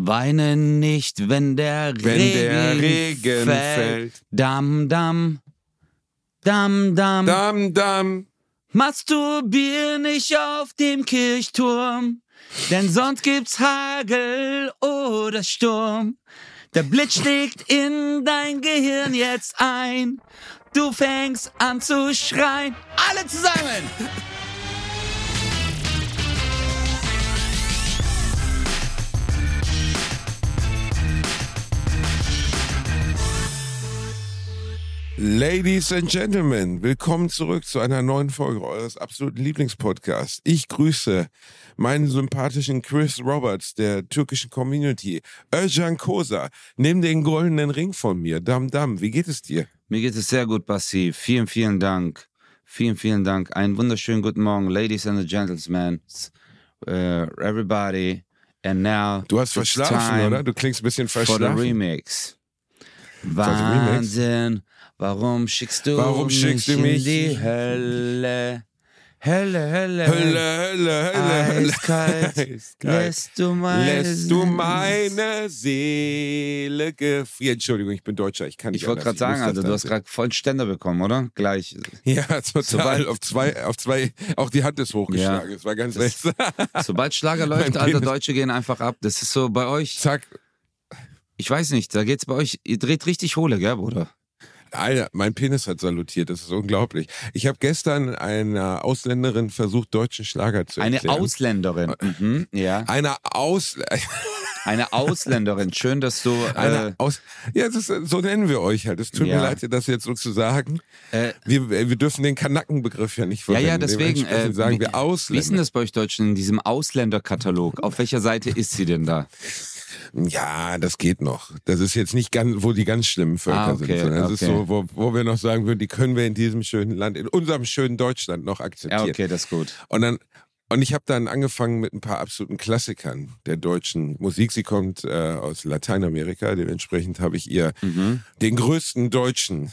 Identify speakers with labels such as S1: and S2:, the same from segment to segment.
S1: Weine nicht, wenn der
S2: Wenn
S1: Regen,
S2: der Regen
S1: fällt.
S2: fällt.
S1: Dam, dam. Dam, dam.
S2: Dam, dam.
S1: Masturbier nicht auf dem Kirchturm, denn sonst gibt's Hagel oder Sturm. Der Blitz schlägt in dein Gehirn jetzt ein. Du fängst an zu schreien. Alle zusammen!
S2: Ladies and Gentlemen, willkommen zurück zu einer neuen Folge eures absoluten Lieblingspodcasts. Ich grüße meinen sympathischen Chris Roberts der türkischen Community, Özcan Kosa, nimm den goldenen Ring von mir, Dam Dam. Wie geht es dir?
S1: Mir geht es sehr gut, Bassi. Vielen, vielen Dank. Vielen, vielen Dank. Einen wunderschönen guten Morgen, Ladies and Gentlemen, uh, everybody. And now
S2: Du hast verschlafen, oder? Du klingst ein bisschen
S1: for the
S2: verschlafen.
S1: Remix.
S2: the Remix?
S1: Wahnsinn, warum schickst du
S2: Warum
S1: mich
S2: schickst du
S1: in
S2: mich?
S1: die Hölle? Hölle, Hölle,
S2: Hölle, Hölle, Hölle, Hölle.
S1: Eiskalt,
S2: Eiskalt.
S1: lässt du meine
S2: Lässt du meine Seele gefrieren. Entschuldigung, ich bin Deutscher, ich kann nicht
S1: Ich wollte gerade sagen,
S2: das
S1: also du hast gerade voll Ständer bekommen, oder? Gleich.
S2: Ja, total.
S1: Sobald-
S2: auf zwei, auf zwei, auch die Hand ist hochgeschlagen.
S1: Ja.
S2: Es war ganz
S1: Das-
S2: seltsam.
S1: Sobald Schlager läuft, Alter. Deutsche gehen einfach ab. Das ist so bei euch.
S2: Zack.
S1: Ich weiß nicht, da geht's bei euch, ihr dreht richtig hohle, gell, Bruder?
S2: Alter, mein Penis hat salutiert. Das ist unglaublich. Ich habe gestern einer Ausländerin versucht, deutschen Schlager zu
S1: Eine
S2: erklären.
S1: Ausländerin. Mhm, ja.
S2: Einer Aus...
S1: Eine Ausländerin. Schön, dass du. Äh,
S2: aus ja, ist, so nennen wir euch halt. Es tut
S1: Ja.
S2: mir leid, das jetzt so zu sagen.
S1: äh,
S2: Wir, wir dürfen den Kanackenbegriff ja nicht
S1: ja,
S2: verwenden.
S1: ja, deswegen.
S2: Dementsprechend
S1: Äh,
S2: sagen
S1: wie,
S2: wir
S1: wie ist denn
S2: Ausländer.
S1: das bei euch Deutschen in diesem Ausländerkatalog? Auf welcher Seite ist sie denn da?
S2: Ja, das geht noch. Das ist jetzt nicht ganz, wo die ganz schlimmen Völker
S1: Ah, okay,
S2: sind, sondern ist
S1: okay.
S2: so, wo, wo wir noch sagen würden, die können wir in diesem schönen Land, in unserem schönen Deutschland noch
S1: Ja,
S2: akzeptieren.
S1: okay, das ist gut.
S2: Und dann und ich habe dann angefangen mit ein paar absoluten Klassikern der deutschen Musik. Sie kommt äh, aus Lateinamerika, dementsprechend habe ich ihr
S1: Mhm.
S2: den größten deutschen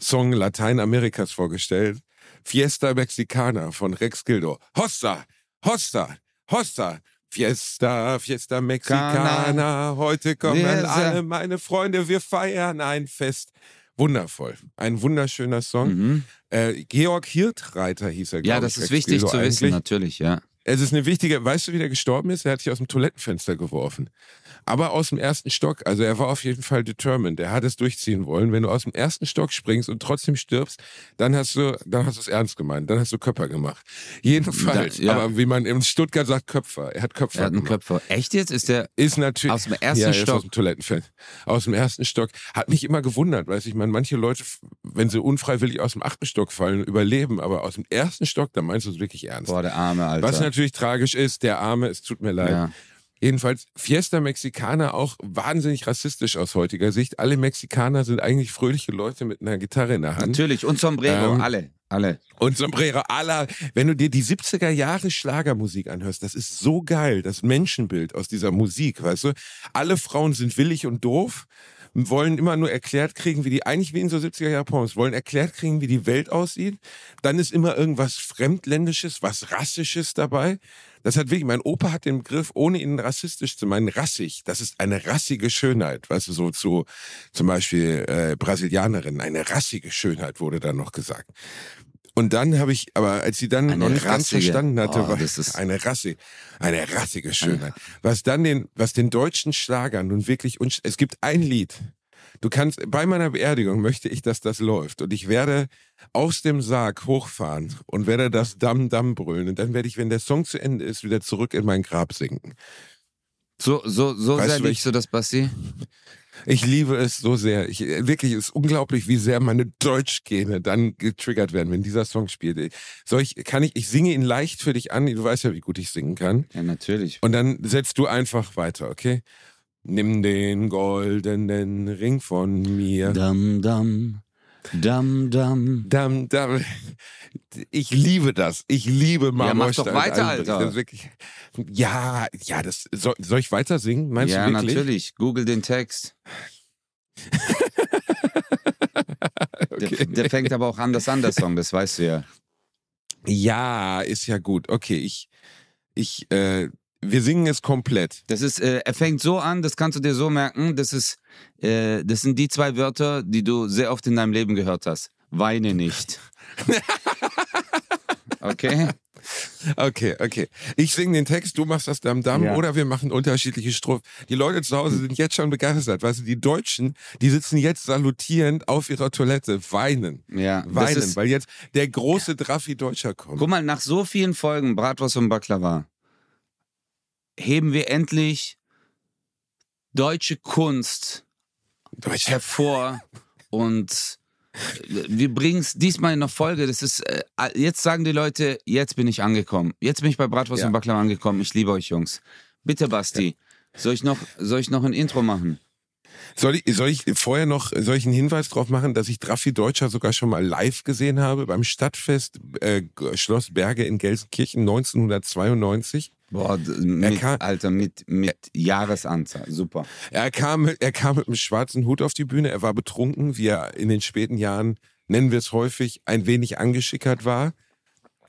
S2: Song Lateinamerikas vorgestellt. Fiesta Mexicana von Rex Gildo. Hosta, Hosta, Hosta. Fiesta, Fiesta Mexicana. Heute kommen
S1: sind-
S2: alle meine Freunde. Wir feiern ein Fest. Wundervoll. Ein wunderschöner Song.
S1: Mhm.
S2: Äh, Georg Hirtreiter hieß er,
S1: Ja,
S2: glaub
S1: das ist wichtig
S2: Gildo
S1: zu wissen,
S2: eigentlich.
S1: natürlich, ja.
S2: Es ist eine wichtige, weißt du, wie der gestorben ist? Er hat sich aus dem Toilettenfenster geworfen. Aber aus dem ersten Stock. Also er war auf jeden Fall determined. Er hat es durchziehen wollen. Wenn du aus dem ersten Stock springst und trotzdem stirbst, dann hast du, dann hast du es ernst gemeint. Dann hast du Köpfer gemacht. Jedenfalls.
S1: Da- ja.
S2: Aber wie man in Stuttgart sagt, Köpfer. Er hat Köpfer
S1: Er hat einen
S2: gemacht.
S1: Köpfer. Echt jetzt? Ist der
S2: Ist natürlich.
S1: aus dem ersten
S2: ja, er
S1: Stock?
S2: aus dem Toilettenfenster. Aus dem ersten Stock. Hat mich immer gewundert, weiß ich. Man, manche Leute, wenn sie unfreiwillig aus dem achten Stock fallen, überleben. Aber aus dem ersten Stock, da meinst du es wirklich ernst.
S1: Boah, der arme Alter.
S2: Natürlich tragisch ist, der Arme, es tut mir leid.
S1: ja.
S2: Jedenfalls, Fiesta Mexicana auch wahnsinnig rassistisch aus heutiger Sicht. Alle Mexikaner sind eigentlich fröhliche Leute mit einer Gitarre in der Hand.
S1: Natürlich. Und Sombrero,
S2: Ähm,
S1: alle. Alle.
S2: Und Sombrero aller. Wenn du dir die 70er Jahre Schlagermusik anhörst, das ist so geil, das Menschenbild aus dieser Musik, weißt du? Alle Frauen sind willig und doof, wollen immer nur erklärt kriegen, wie die, eigentlich wie in so 70er Jahre Pommes, wollen erklärt kriegen, wie die Welt aussieht. Dann ist immer irgendwas Fremdländisches, was Rassisches dabei. Das hat wirklich, mein Opa hat den Begriff, ohne ihn rassistisch zu meinen, rassig. Das ist eine rassige Schönheit, weißt du, so zu, zum Beispiel äh, Brasilianerin, eine rassige Schönheit wurde dann noch gesagt. Und dann habe ich, aber als sie dann
S1: Eine
S2: noch nicht ganz
S1: rassige.
S2: verstanden hatte,
S1: Oh,
S2: war
S1: das
S2: eine Rasse, eine rassige Schönheit. Was dann den, was den deutschen Schlagern nun wirklich, und es gibt ein Lied. Du kannst, bei meiner Beerdigung möchte ich, dass das läuft. Und ich werde aus dem Sarg hochfahren und werde das Damm Damm brüllen. Und dann werde ich, wenn der Song zu Ende ist, wieder zurück in mein Grab sinken.
S1: So, so, so
S2: Weißt
S1: sehr liebst du das, Basti?
S2: Ich liebe es so sehr. Ich, wirklich, es ist unglaublich, wie sehr meine Deutschgene dann getriggert werden, wenn dieser Song spielt. Soll ich, kann ich, ich singe ihn leicht für dich an. Du weißt ja, wie gut ich singen kann.
S1: Ja, natürlich.
S2: Und dann setzt du einfach weiter, okay? Nimm den goldenen Ring von mir.
S1: Dam, dam. Dam, dam.
S2: Dam, dam. Ich liebe das. Ich liebe Mama
S1: mach doch weiter, Alter.
S2: Das wirklich, ja, ja, das soll, soll ich weiter singen? Meinst
S1: ja,
S2: du wirklich?
S1: natürlich. Google den Text. Der,
S2: Okay.
S1: der fängt aber auch anders an, der Song, das weißt du ja.
S2: Ja, ist ja gut. Okay, ich, ich, äh, wir singen es komplett.
S1: Das ist, äh, er fängt so an, das kannst du dir so merken, das ist, äh, das sind die zwei Wörter, die du sehr oft in deinem Leben gehört hast. Weine nicht. Okay?
S2: Okay, okay. Ich singe den Text, du machst das Dam Dam
S1: Ja.
S2: oder wir machen unterschiedliche Strophen. Die Leute zu Hause sind jetzt schon begeistert. Weißt du, die Deutschen, die sitzen jetzt salutierend auf ihrer Toilette, weinen.
S1: Ja,
S2: Weinen, weil jetzt der große Draffi Deutscher kommt.
S1: guck mal, nach so vielen Folgen Bratwurst und Baklava heben wir endlich deutsche Kunst
S2: Deutscher.
S1: hervor und wir bringen es diesmal in der Folge. Das ist, äh, jetzt sagen die Leute, jetzt bin ich angekommen. Jetzt bin ich bei Bratwurst
S2: Ja.
S1: und Baklava angekommen. Ich liebe euch, Jungs. Bitte, Basti, soll, ich noch, soll ich noch ein Intro machen?
S2: Soll ich, soll ich vorher noch soll ich einen Hinweis drauf machen, dass ich Draffi Deutscher sogar schon mal live gesehen habe beim Stadtfest äh, Schloss Berge in Gelsenkirchen 1992?
S1: Boah, mit,
S2: kann-
S1: Alter, mit, mit Jahresanzahl. Super.
S2: Er kam, mit- er kam mit einem schwarzen Hut auf die Bühne, er war betrunken, wie er in den späten Jahren, nennen wir es häufig, ein wenig angeschickert war.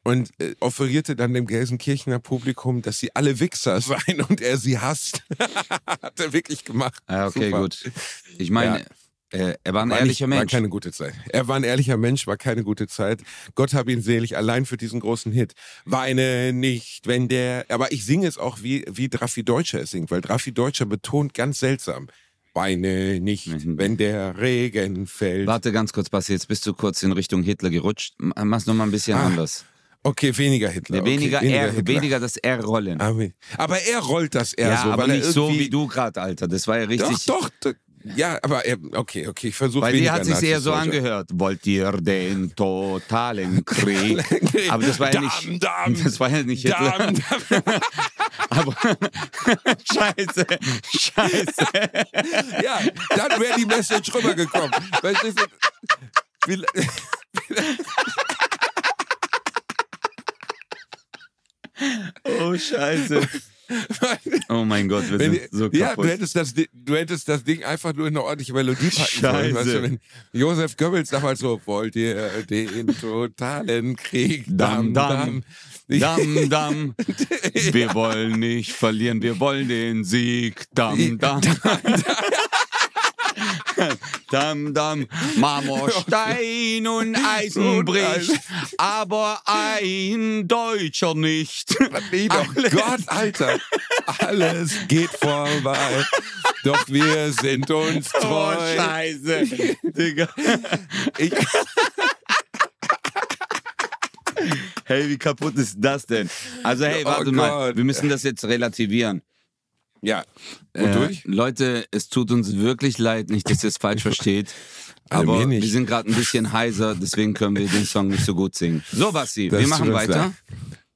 S2: Und äh, offerierte dann dem Gelsenkirchener Publikum, dass sie alle Wichser seien und er sie hasst. Hat er wirklich gemacht.
S1: Ah, okay,
S2: Super.
S1: gut. Ich meine, äh, er war ein
S2: War
S1: ehrlicher
S2: nicht, War
S1: Mensch.
S2: keine gute Zeit. Er war ein ehrlicher Mensch, war keine gute Zeit. Gott hab ihn selig, allein für diesen großen Hit. Weine nicht, wenn der. Aber ich singe es auch, wie, wie Draffi Deutscher es singt, weil Draffi Deutscher betont ganz seltsam. Weine nicht,
S1: Mhm.
S2: wenn der Regen fällt.
S1: Warte ganz kurz, Basti, jetzt bist du kurz in Richtung Hitler gerutscht. Mach's nochmal ein bisschen
S2: Ah,
S1: anders.
S2: Okay, weniger Hitler. Okay,
S1: weniger, R,
S2: Hitler.
S1: weniger das R rollen.
S2: Amen. Aber er rollt das eher
S1: ja,
S2: so,
S1: aber
S2: er
S1: nicht so wie du gerade, Alter. Das war ja richtig.
S2: Doch, doch. Ja, aber er, okay, okay, ich versuche
S1: Bei dir hat sich eher so angehört. Wollt ihr den totalen Krieg? Aber das war ja nicht.
S2: Dam, dam,
S1: Das war ja nicht Hitler.
S2: dam, dam.
S1: Aber Scheiße, Scheiße.
S2: Ja, dann wäre die Message rübergekommen. Verstehst du? Wie-
S1: Oh Scheiße. Oh mein Gott, wir
S2: Wenn,
S1: sind so
S2: ja,
S1: kaputt.
S2: du hättest, das, du hättest das Ding einfach nur in eine ordentliche Melodie packen sollen. Weißt du, wenn Josef Goebbels damals so, wollt ihr den totalen Krieg?
S1: Dam, dam. Dam, dam. Wir wollen nicht verlieren, wir wollen den Sieg. Dam, dam. Dam, dam. Marmor, Stein und Eisen
S2: Und
S1: bricht, aber ein Deutscher nicht.
S2: Nee, doch
S1: Alles.
S2: Gott, Alter. Alles geht vorbei. Doch wir sind uns
S1: Oh,
S2: treu.
S1: Scheiße. Digga.
S2: ich,
S1: Hey, wie kaputt ist das denn? Also, hey,
S2: Oh
S1: warte mal.
S2: Gott.
S1: Wir müssen das jetzt relativieren.
S2: Ja.
S1: Äh,
S2: Wodurch?
S1: Leute, es tut uns wirklich leid, nicht, dass ihr es falsch versteht.
S2: Also
S1: Aber
S2: nicht.
S1: wir sind gerade ein bisschen heiser, deswegen können wir den Song nicht so gut singen. So, Basti,
S2: Das
S1: wir machen weiter.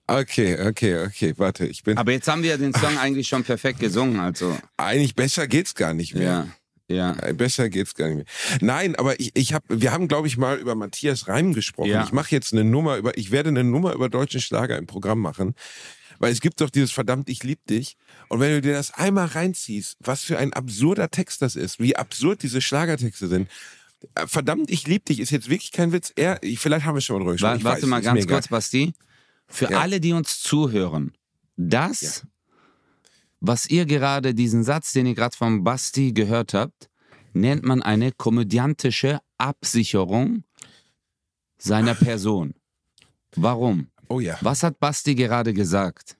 S2: leid. Okay, okay, okay, warte. Ich bin.
S1: Aber jetzt haben wir ja den Song eigentlich schon perfekt gesungen, also.
S2: Eigentlich besser geht's gar nicht mehr.
S1: Ja, ja.
S2: Äh, Besser geht's gar nicht mehr. Nein, aber ich, ich hab, wir haben, glaube ich, mal über Matthias Reim gesprochen.
S1: Ja.
S2: Ich mache jetzt eine Nummer über, ich werde eine Nummer über deutschen Schlager im Programm machen. Weil es gibt doch dieses verdammt, ich lieb dich. Und wenn du dir das einmal reinziehst, was für ein absurder Text das ist, wie absurd diese Schlagertexte sind. Äh, Verdammt, ich lieb dich ist jetzt wirklich kein Witz. Er, ich, vielleicht haben wir schon mal drüber gesprochen.
S1: Warte
S2: weiß,
S1: mal ganz
S2: mir egal.
S1: kurz, Basti. Für
S2: Ja.
S1: alle, die uns zuhören, das, was ihr gerade, diesen Satz, den ihr gerade vom Basti gehört habt, nennt man eine komödiantische Absicherung seiner Person. Warum?
S2: Oh ja.
S1: Was hat Basti gerade gesagt?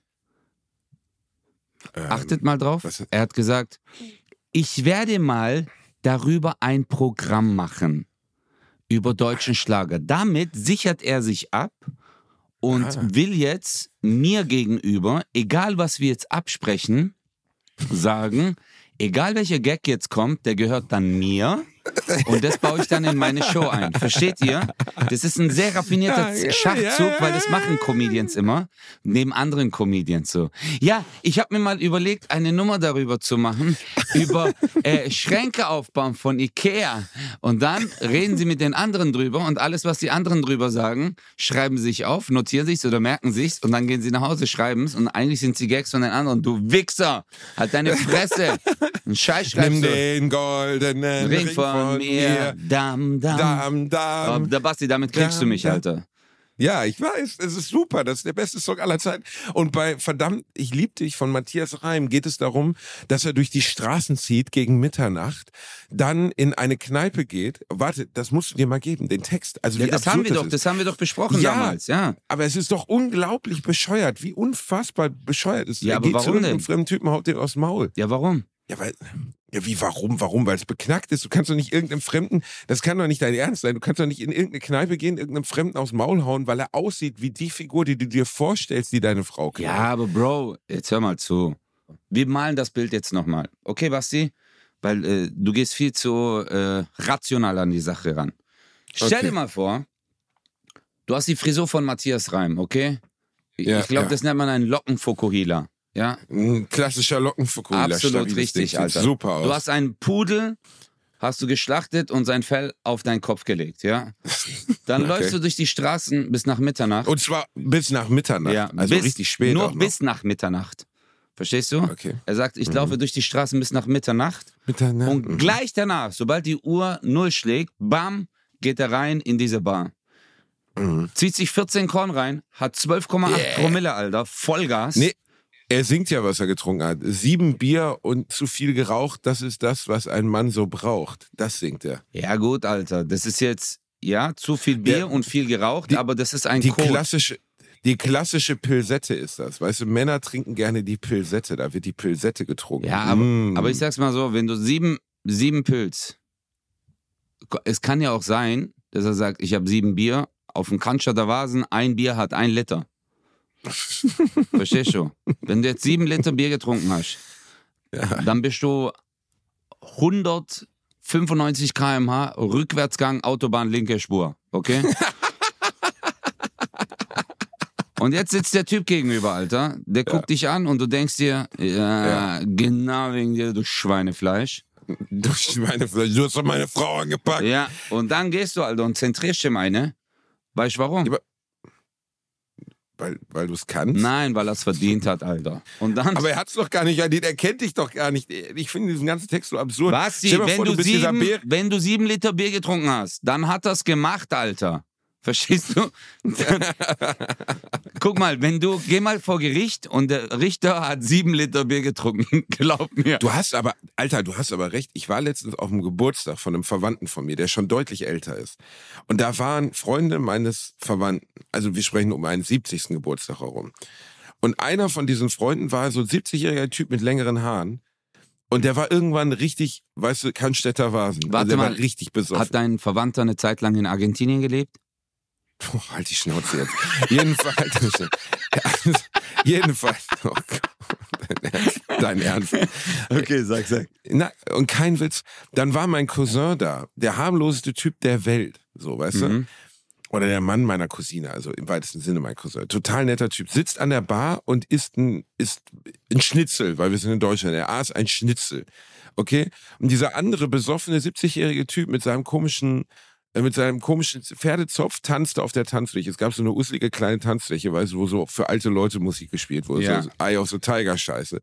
S2: Ähm,
S1: Achtet mal drauf. Er hat gesagt, ich werde mal darüber ein Programm machen. Über deutschen Schlager. Damit sichert er sich ab und
S2: Ah.
S1: will jetzt mir gegenüber, egal was wir jetzt absprechen, sagen, egal welcher Gag jetzt kommt, der gehört dann mir. Und das baue ich dann in meine Show ein. Versteht ihr? Das ist ein sehr raffinierter
S2: Ja,
S1: Schachzug,
S2: ja,
S1: weil das machen Comedians immer. Neben anderen Comedians so. Ja, ich habe mir mal überlegt, eine Nummer darüber zu machen, über äh, Schränke aufbauen von Ikea. Und dann reden sie mit den anderen drüber und alles, was die anderen drüber sagen, schreiben sie sich auf, notieren sich's oder merken sich's und dann gehen sie nach Hause, schreiben's und eigentlich sind sie Gags von den anderen. Du Wichser! Halt deine Fresse! Ein Scheiß schreibst
S2: Nimm
S1: du.
S2: den goldenen
S1: Ring von, mir. Dam, dam.
S2: Dam,
S1: Oh,
S2: dam.
S1: der Basti, damit kriegst du mich,
S2: Dam,
S1: Alter.
S2: Ja, ich weiß, es ist super, das ist der beste Song aller Zeiten. Und bei Verdammt, ich lieb dich von Matthias Reim geht es darum, dass er durch die Straßen zieht gegen Mitternacht, dann in eine Kneipe geht. Warte, das musst du dir mal geben, den Text. Also
S1: Ja, das haben wir doch,
S2: ist.
S1: das haben wir doch besprochen
S2: Ja.
S1: damals, ja.
S2: Aber es ist doch unglaublich bescheuert, wie unfassbar bescheuert es ist.
S1: Ja,
S2: er
S1: aber
S2: geht zu
S1: warum
S2: irgendeinem
S1: denn?
S2: fremden Typen, haut den aufs Maul.
S1: Ja, warum?
S2: Ja, weil, ja, wie, warum, warum? Weil es beknackt ist. Du kannst doch nicht irgendeinem Fremden, das kann doch nicht dein Ernst sein. Du kannst doch nicht in irgendeine Kneipe gehen, irgendeinem Fremden aufs Maul hauen, weil er aussieht wie die Figur, die du dir vorstellst, die deine Frau kennt.
S1: Ja, aber Bro, jetzt hör mal zu. Wir malen das Bild jetzt nochmal. Okay, Basti? Weil äh, du gehst viel zu äh, rational an die Sache ran. Stell
S2: Okay.
S1: dir mal vor, du hast die Frisur von Matthias Reim, okay? Ich,
S2: Ja,
S1: ich glaube,
S2: ja.
S1: das nennt man einen Lockenfokuhila. Ja,
S2: Ein klassischer Lockenfokuhila.
S1: absolut richtig, Alter.
S2: Super aus.
S1: Du hast einen Pudel, hast du geschlachtet und sein Fell auf deinen Kopf gelegt, ja? Dann
S2: Okay.
S1: läufst du durch die Straßen bis nach Mitternacht.
S2: Und zwar bis nach Mitternacht.
S1: Ja,
S2: also
S1: bis,
S2: richtig spät.
S1: Nur bis nach Mitternacht. Verstehst du?
S2: Okay.
S1: Er sagt, ich laufe durch die Straßen bis nach Mitternacht.
S2: Mitternacht.
S1: Und gleich danach, sobald die Uhr null schlägt, bam, geht er rein in diese Bar.
S2: Mhm.
S1: Zieht sich 14 Korn rein, hat 12,8 Promille, Alter, Vollgas.
S2: Nee, er singt ja, was er getrunken hat. Sieben Bier und zu viel geraucht, das ist das, was ein Mann so braucht. Das singt er.
S1: Ja gut, Alter, das ist jetzt, ja, zu viel Bier
S2: Der-
S1: und viel geraucht,
S2: die-
S1: aber das ist ein
S2: Die
S1: Code.
S2: klassische, die klassische Pilsette ist das. Weißt du, Männer trinken gerne die Pilsette. Da wird die Pilsette getrunken.
S1: Ja, aber,
S2: Mm.
S1: aber ich sag's mal so, wenn du sieben, sieben Pilz, es kann ja auch sein, dass er sagt, ich habe sieben Bier, auf dem Cannstatter Vasen, ein Bier hat ein Liter. Verstehst du? Wenn du jetzt sieben Liter Bier getrunken hast, dann bist du 195 km/h, Rückwärtsgang, Autobahn, linke Spur. Okay? Und jetzt sitzt der Typ gegenüber, Alter. Der guckt dich an und du denkst dir, ja, genau wegen dir, du Schweinefleisch.
S2: Du, meine, du hast doch meine Frau angepackt.
S1: Ja, und dann gehst du, Alter, und zentrierst ihm eine. Weißt du warum?
S2: Weil, weil du es kannst.
S1: Nein, weil er es verdient hat, Alter. Und dann.
S2: Aber er hat es doch gar nicht verdient. Er kennt dich doch gar nicht. Ich finde diesen ganzen Text so absurd. Mal
S1: wenn,
S2: vor,
S1: du sieben, wenn du sieben Liter Bier getrunken hast, dann hat er es gemacht, Alter. Verstehst du? Guck mal, wenn du, geh mal vor Gericht und der Richter hat sieben Liter Bier getrunken. Glaub mir.
S2: Du hast aber, Alter, du hast aber recht. Ich war letztens auf dem Geburtstag von einem Verwandten von mir, der schon deutlich älter ist. Und da waren Freunde meines Verwandten. Also wir sprechen um einen 70. Geburtstag herum. Und einer von diesen Freunden war so ein 70-jähriger Typ mit längeren Haaren. Und der war irgendwann richtig, weißt du, Cannstätter Vasen.
S1: Warte
S2: also der
S1: mal,
S2: war richtig besoffen.
S1: Hat dein Verwandter eine Zeit lang in Argentinien gelebt?
S2: Oh, halt die Schnauze jetzt. Jedenfalls, jedenfalls, oh Gott, dein Ernst.
S1: Okay, sag, sag.
S2: Na, und kein Witz. Dann war mein Cousin da, der harmloseste Typ der Welt, so, weißt du?
S1: Mhm.
S2: Oder der Mann meiner Cousine, also im weitesten Sinne mein Cousin. Total netter Typ. Sitzt an der Bar und isst ein, isst ein Schnitzel, weil wir sind in Deutschland. Er aß ein Schnitzel. Okay? Und dieser andere besoffene 70-jährige Typ mit seinem komischen, mit seinem komischen Pferdezopf tanzte auf der Tanzfläche. Es gab so eine uslige kleine Tanzfläche, weißt du, wo so für alte Leute Musik gespielt wurde.
S1: Ja.
S2: So Eye of the Tiger Scheiße.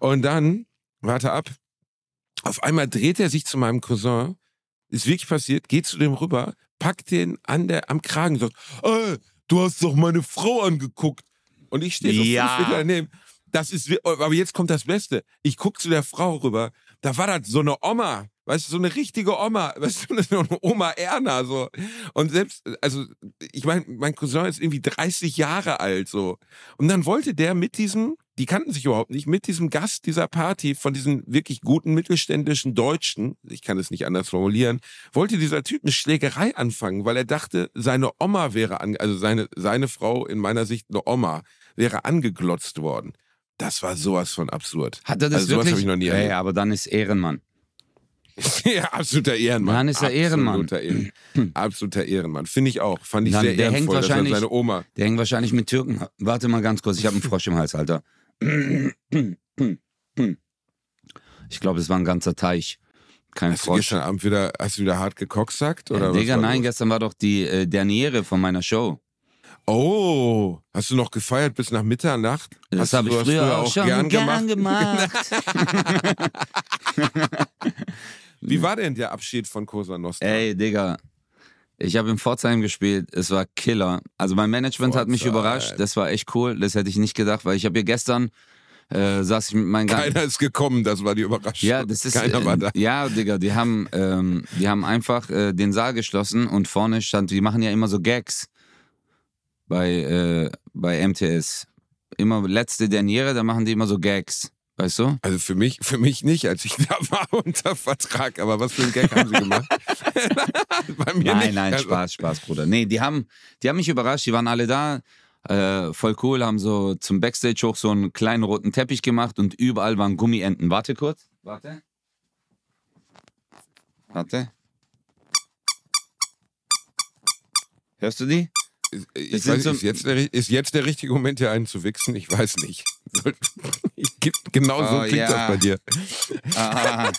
S2: Und dann, warte ab, auf einmal dreht er sich zu meinem Cousin, ist wirklich passiert, geht zu dem rüber, packt den an der, am Kragen und sagt, ey, du hast doch meine Frau angeguckt. Und ich stehe so
S1: Ja.
S2: fünf Meter daneben. Das ist, aber jetzt kommt das Beste. Ich guck zu der Frau rüber, da war das so eine Oma, weißt du, so eine richtige Oma, weißt du, so eine Oma Erna, so. Und selbst, also, ich meine, mein Cousin ist irgendwie 30 Jahre alt, so. Und dann wollte der mit diesem, die kannten sich überhaupt nicht, mit diesem Gast dieser Party von diesen wirklich guten mittelständischen Deutschen, ich kann es nicht anders formulieren, wollte dieser Typ eine Schlägerei anfangen, weil er dachte, seine Oma wäre, an, also seine, seine Frau in meiner Sicht eine Oma, wäre angeglotzt worden. Das war sowas von absurd.
S1: Hat er das
S2: also sowas
S1: wirklich?
S2: habe ich noch nie erlebt.
S1: ja, aber dann ist Ehrenmann.
S2: Ja, absoluter Ehrenmann.
S1: Dann ist er Ehrenmann.
S2: Absoluter, Ehren, absoluter Ehrenmann. Finde ich auch. Fand ich
S1: Dann-
S2: sehr
S1: der hängt
S2: ehrenvoll, er
S1: wahrscheinlich-
S2: seine Oma.
S1: Der hängt wahrscheinlich mit Türken. Warte mal ganz kurz, ich habe einen Frosch im Hals, Alter. Ich glaube, es war ein ganzer Teich. Kein
S2: Hast du
S1: Frosch.
S2: gestern Abend wieder, hast du wieder hart gekocksackt? Oder
S1: Ja, Digga, nein,
S2: los?
S1: gestern war doch die äh, Derniere von meiner Show.
S2: Oh, hast du noch gefeiert bis nach Mitternacht?
S1: Das
S2: du
S1: habe ich
S2: sowas
S1: früher auch schon gern, gemacht.
S2: Wie war denn der Abschied von Cosa Nostra?
S1: Ey, Digga. Ich habe in Pforzheim gespielt, es war Killer. Also mein Management hat mich
S2: Pforzheim.
S1: überrascht, das war echt cool, das hätte ich nicht gedacht, weil ich habe hier gestern, äh, saß ich mit meinen ganzen...
S2: Keiner ist gekommen, das war die Überraschung.
S1: Ja, das ist.
S2: Keiner war
S1: äh,
S2: da.
S1: Ja, Digga, die haben, ähm, die haben einfach äh, den Saal geschlossen und vorne stand, die machen ja immer so Gags bei, äh, bei MTS. Immer letzte Derniere, da machen die immer so Gags. Weißt du?
S2: Also für mich, für mich nicht, als ich da war unter Vertrag. Aber was für ein Gag haben sie gemacht? Bei mir
S1: Nein,
S2: nicht.
S1: nein,
S2: Also,
S1: Spaß, Spaß, Bruder. Nee, die haben, die haben mich überrascht, die waren alle da. Äh, voll cool, haben so zum Backstage hoch so einen kleinen roten Teppich gemacht und überall waren Gummienten. Warte kurz. Warte. Warte. Hörst du die?
S2: Ich weiß,
S1: so-
S2: ist, jetzt der, ist jetzt der richtige Moment, hier einen zu wichsen? Ich weiß nicht. Genau so
S1: Oh,
S2: klingt
S1: ja.
S2: das bei dir.
S1: Ah,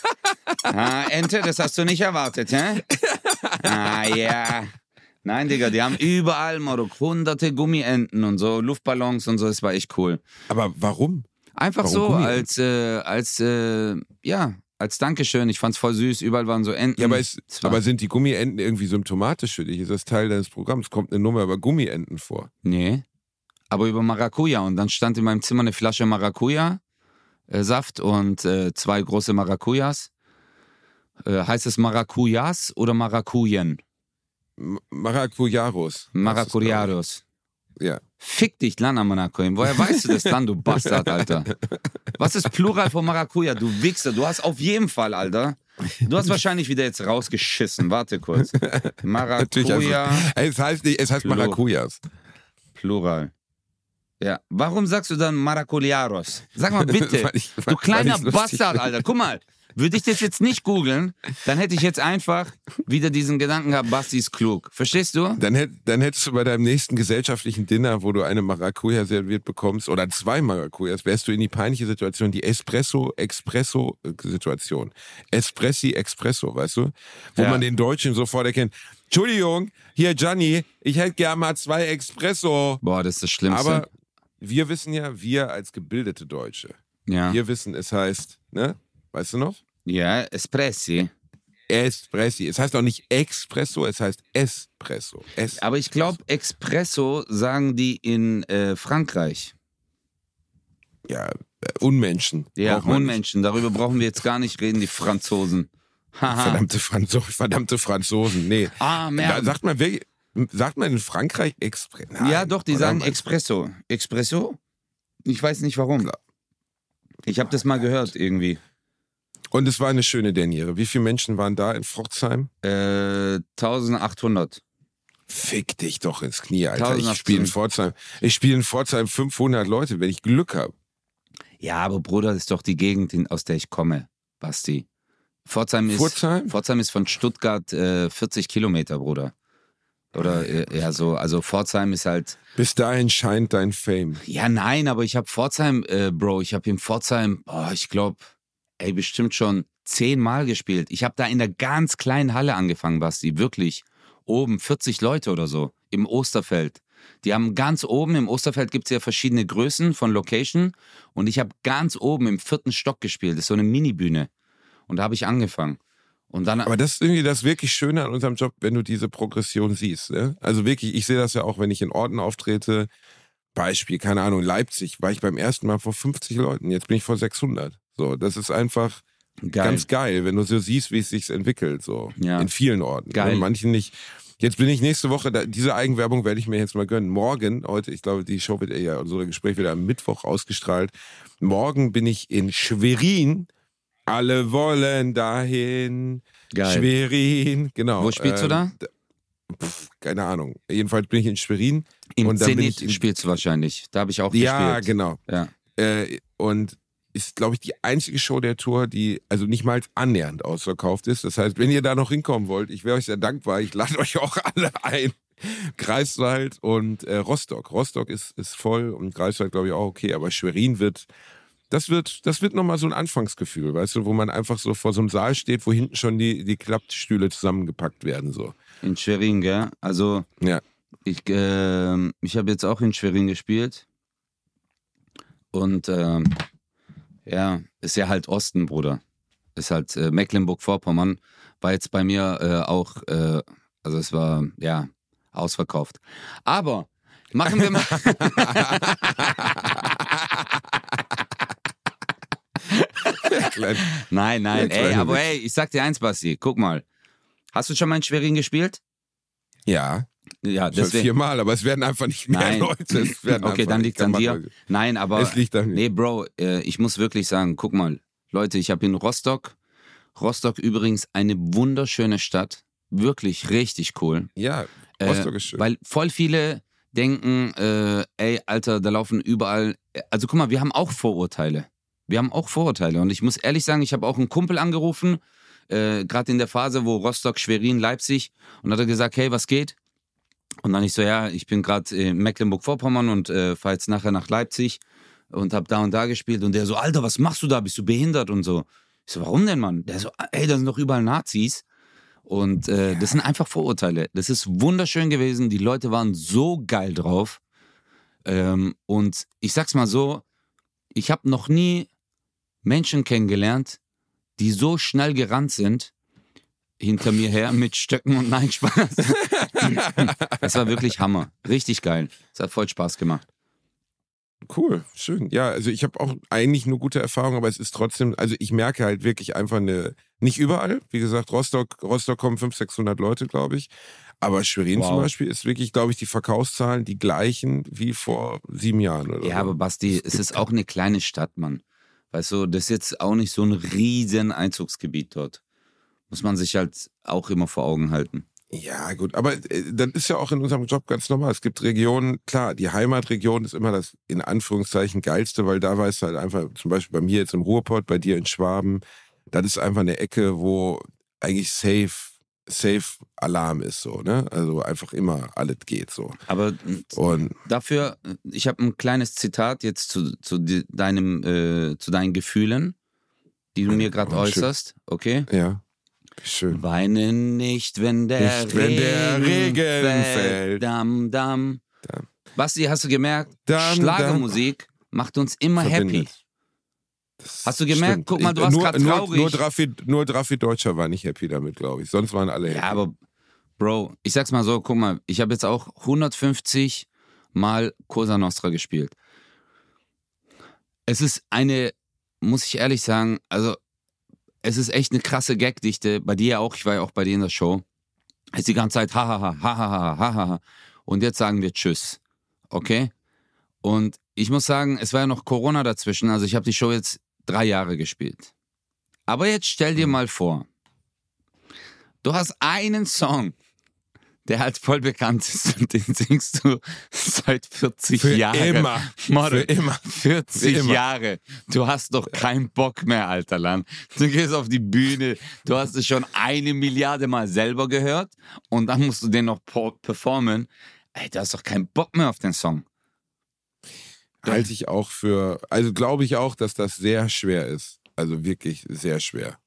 S1: ah, Ente, das hast du nicht erwartet, hä? Ah, ja. Nein, Digga, die haben überall Marok, hunderte Gummienten und so, Luftballons und so, das war echt cool.
S2: Aber warum?
S1: Einfach
S2: Warum
S1: so,
S2: Gummienten?
S1: als, äh, als, äh, ja, als Dankeschön. Ich fand's voll süß, überall waren so Enten.
S2: Ja, aber,
S1: war-
S2: aber sind die Gummienten irgendwie symptomatisch für dich? Ist das Teil deines Programms? Kommt eine Nummer über Gummienten vor?
S1: Nee. Aber über Maracuja. Und dann stand in meinem Zimmer eine Flasche Maracuja-Saft und äh, zwei große Maracujas. Äh, heißt es Maracujas oder Maracujen?
S2: Maracujaros.
S1: Maracujaros.
S2: Ja.
S1: Fick dich, Lana Manakoim. Woher weißt du das dann, du Bastard, Alter? Was ist Plural von Maracuja, du Wichser? Du hast auf jeden Fall, Alter. Du hast wahrscheinlich wieder jetzt rausgeschissen. Warte kurz.
S2: Also,
S1: Maracuja,
S2: es heißt nicht, es heißt
S1: Plo-
S2: Maracujas.
S1: Plural. Ja, warum sagst du dann Maracujaros? Sag mal bitte.
S2: Ich-
S1: du kleiner Bastard. Alter. Guck mal, würde ich das jetzt nicht googeln, dann hätte ich jetzt einfach wieder diesen Gedanken gehabt, Basti ist klug. Verstehst du?
S2: Dann, hätt, dann hättest du bei deinem nächsten gesellschaftlichen Dinner, wo du eine Maracuja serviert bekommst, oder zwei Maracujas, wärst du in die peinliche Situation, die Espresso-Expresso-Situation. Espressi-Expresso, weißt du? Wo
S1: Ja.
S2: man den Deutschen sofort erkennt. Entschuldigung, hier Gianni, ich hätte gern mal zwei Expresso.
S1: Boah, das ist das Schlimmste.
S2: Aber wir wissen ja, wir als gebildete Deutsche,
S1: ja.
S2: wir wissen, es heißt, ne? Weißt du noch?
S1: ja, Espressi.
S2: Espressi. Es heißt auch nicht Expresso, es heißt Espresso. Es
S1: Aber ich glaube, Espresso sagen die in äh, Frankreich.
S2: ja, äh, Unmenschen.
S1: Ja,
S2: nicht.
S1: Unmenschen. Darüber brauchen wir jetzt gar nicht reden, die Franzosen.
S2: Verdammte, Franzo verdammte Franzosen. Nee.
S1: Ah,
S2: Da
S1: mehr.
S2: sagt man wirklich, sagt man in Frankreich Express?
S1: Ja, doch, die sagen? Expresso. Expresso? Ich weiß nicht warum. Ich habe das mal gehört irgendwie.
S2: Und es war eine schöne Derniere. Wie viele Menschen waren da in Pforzheim?
S1: Äh, 1800.
S2: Fick dich doch ins Knie, Alter. Ich
S1: 1800.
S2: spiele in Pforzheim. Ich spiele in Pforzheim 500 Leute, wenn ich Glück habe.
S1: Ja, aber Bruder, das ist doch die Gegend, aus der ich komme, Basti. Pforzheim ist,
S2: Pforzheim?
S1: Pforzheim ist von Stuttgart äh, 40 Kilometer, Bruder. Oder äh, ja, so, also Pforzheim ist halt.
S2: Bis dahin scheint dein Fame.
S1: Ja, nein, aber ich habe Pforzheim, äh, Bro, ich habe in Pforzheim, oh, ich glaube, ey, bestimmt schon zehnmal gespielt. Ich habe da in der ganz kleinen Halle angefangen, Basti, wirklich. Oben 40 Leute oder so, im Osterfeld. Die haben ganz oben, im Osterfeld gibt es ja verschiedene Größen von Location. Und ich habe ganz oben im vierten Stock gespielt. Das ist so eine Minibühne. Und da habe ich angefangen. Und dann,
S2: Aber das ist irgendwie das wirklich Schöne an unserem Job, wenn du diese Progression siehst. Ne? Also wirklich, ich sehe das ja auch, wenn ich in Orten auftrete. Beispiel, keine Ahnung, Leipzig war ich beim ersten Mal vor 50 Leuten, jetzt bin ich vor 600. So, das ist einfach
S1: geil.
S2: ganz geil, wenn du so siehst, wie es sich entwickelt. So
S1: Ja.
S2: in vielen Orten.
S1: Geil.
S2: In manchen nicht. Jetzt bin ich nächste Woche, da, diese Eigenwerbung werde ich mir jetzt mal gönnen. Morgen, heute, ich glaube, die Show wird ja, unser Gespräch wird am Mittwoch ausgestrahlt. Morgen bin ich in Schwerin. Alle wollen dahin.
S1: Geil.
S2: Schwerin, genau.
S1: Wo spielst du
S2: Ähm,
S1: da?
S2: d- Pff, keine Ahnung. Jedenfalls bin ich in Schwerin.
S1: Im
S2: und
S1: Zenit spielst du wahrscheinlich. Da habe ich auch
S2: Ja,
S1: gespielt.
S2: genau.
S1: Ja.
S2: Äh, und ist, glaube ich, die einzige Show der Tour, die also nicht mal annähernd ausverkauft ist. Das heißt, wenn ihr da noch hinkommen wollt, ich wäre euch sehr dankbar. Ich lade euch auch alle ein. Greifswald und äh, Rostock. Rostock ist, ist voll und Greifswald, glaube ich, auch okay. Aber Schwerin wird, das wird, das wird nochmal so ein Anfangsgefühl, weißt du, wo man einfach so vor so einem Saal steht, wo hinten schon die, die Klappstühle zusammengepackt werden, so.
S1: In Schwerin, gell? Also,
S2: Ja.
S1: ich, ähm, ich habe jetzt auch in Schwerin gespielt. Und ähm, ja, ist ja halt Osten, Bruder. Ist halt äh, Mecklenburg-Vorpommern. War jetzt bei mir äh, auch äh, Also es war, ja, ausverkauft. Aber machen wir mal. Nein, nein, ey, aber ey, ich sag dir eins, Basti, guck mal. Hast du schon mal in Schwerin gespielt?
S2: Ja,
S1: Ja,
S2: schon
S1: deswegen.
S2: viermal, aber es werden einfach nicht mehr
S1: Nein.
S2: Leute. Es werden
S1: Okay, dann liegt an dir. Nein, aber.
S2: Es liegt an mir.
S1: Nee, Bro, äh, ich muss wirklich sagen, guck mal, Leute, ich habe in Rostock, Rostock übrigens eine wunderschöne Stadt, wirklich richtig cool.
S2: Ja,
S1: Äh,
S2: Rostock ist schön.
S1: Weil voll viele denken, äh, ey, Alter, da laufen überall. Also guck mal, wir haben auch Vorurteile. Wir haben auch Vorurteile. Und ich muss ehrlich sagen, ich habe auch einen Kumpel angerufen, äh, gerade in der Phase, wo Rostock, Schwerin, Leipzig, und hat er gesagt, hey, was geht? Und dann ich so, ja, ich bin gerade in Mecklenburg-Vorpommern und äh, fahre jetzt nachher nach Leipzig und habe da und da gespielt. Und der so, Alter, was machst du da? Bist du behindert und so? Ich so, warum denn, Mann? Der so, ey, da sind doch überall Nazis. Und äh, das sind einfach Vorurteile. Das ist wunderschön gewesen. Die Leute waren so geil drauf. Ähm, und ich sag's mal so, ich habe noch nie Menschen kennengelernt, die so schnell gerannt sind hinter mir her mit Stöcken und Nein Spaß. das war wirklich Hammer. Richtig geil. Es hat voll Spaß gemacht.
S2: Cool, schön. Ja, also ich habe auch eigentlich nur gute Erfahrungen, aber es ist trotzdem, also ich merke halt wirklich einfach eine, nicht überall, wie gesagt, Rostock, Rostock kommen 500, 600 Leute, glaube ich, aber Schwerin
S1: Wow.
S2: zum Beispiel ist wirklich, glaube ich, die Verkaufszahlen die gleichen wie vor sieben Jahren oder
S1: Ja,
S2: so.
S1: aber Basti, es ist auch eine kleine Stadt, Mann. Weißt du, das ist jetzt auch nicht so ein riesen Einzugsgebiet dort. Muss man sich halt auch immer vor Augen halten.
S2: Ja, gut, aber äh, das ist ja auch in unserem Job ganz normal. Es gibt Regionen, klar, die Heimatregion ist immer das in Anführungszeichen geilste, weil da weißt du halt einfach, zum Beispiel bei mir jetzt im Ruhrpott, bei dir in Schwaben, das ist einfach eine Ecke, wo eigentlich safe, safe Alarm ist so, ne? Also einfach immer alles geht so.
S1: Aber
S2: Und
S1: dafür, ich habe ein kleines Zitat jetzt zu, zu, deinem, äh, zu deinen Gefühlen, die du mir gerade
S2: Oh,
S1: äußerst, okay?
S2: ja, schön.
S1: Weine nicht, wenn der,
S2: Nicht, wenn der Regen
S1: fällt.
S2: fällt.
S1: Dam, dam.
S2: Dam.
S1: Basti, hast du gemerkt?
S2: Dam,
S1: Schlagermusik macht uns immer happy.
S2: Verbindet. Das
S1: Hast du gemerkt?
S2: stimmt.
S1: Guck mal, du warst
S2: nur,
S1: grad
S2: nur,
S1: traurig.
S2: nur Draffi, nur Draffi Deutscher war nicht happy damit, glaube ich. Sonst waren alle happy.
S1: Ja, aber Bro, ich sag's mal so, guck mal, ich habe jetzt auch 150 Mal Cosa Nostra gespielt. Es ist eine, muss ich ehrlich sagen, also es ist echt eine krasse Gagdichte. Bei dir ja auch, ich war ja auch bei dir in der Show. Es ist die ganze Zeit hahaha, hahaha, hahaha. Und jetzt sagen wir Tschüss. Okay? Und ich muss sagen, es war ja noch Corona dazwischen. Also ich habe die Show jetzt drei Jahre gespielt. Aber jetzt stell dir mal vor, du hast einen Song, der halt voll bekannt ist und den singst du seit 40
S2: Für
S1: Jahren.
S2: immer. Für immer.
S1: 40
S2: Für immer.
S1: Jahre. Du hast doch keinen Bock mehr, alter Land. Du gehst auf die Bühne, du hast es schon eine Milliarde Mal selber gehört und dann musst du den noch performen. Ey, du hast doch keinen Bock mehr auf den Song.
S2: halte ich auch für, also glaube ich auch, dass das sehr schwer ist. Also wirklich sehr schwer.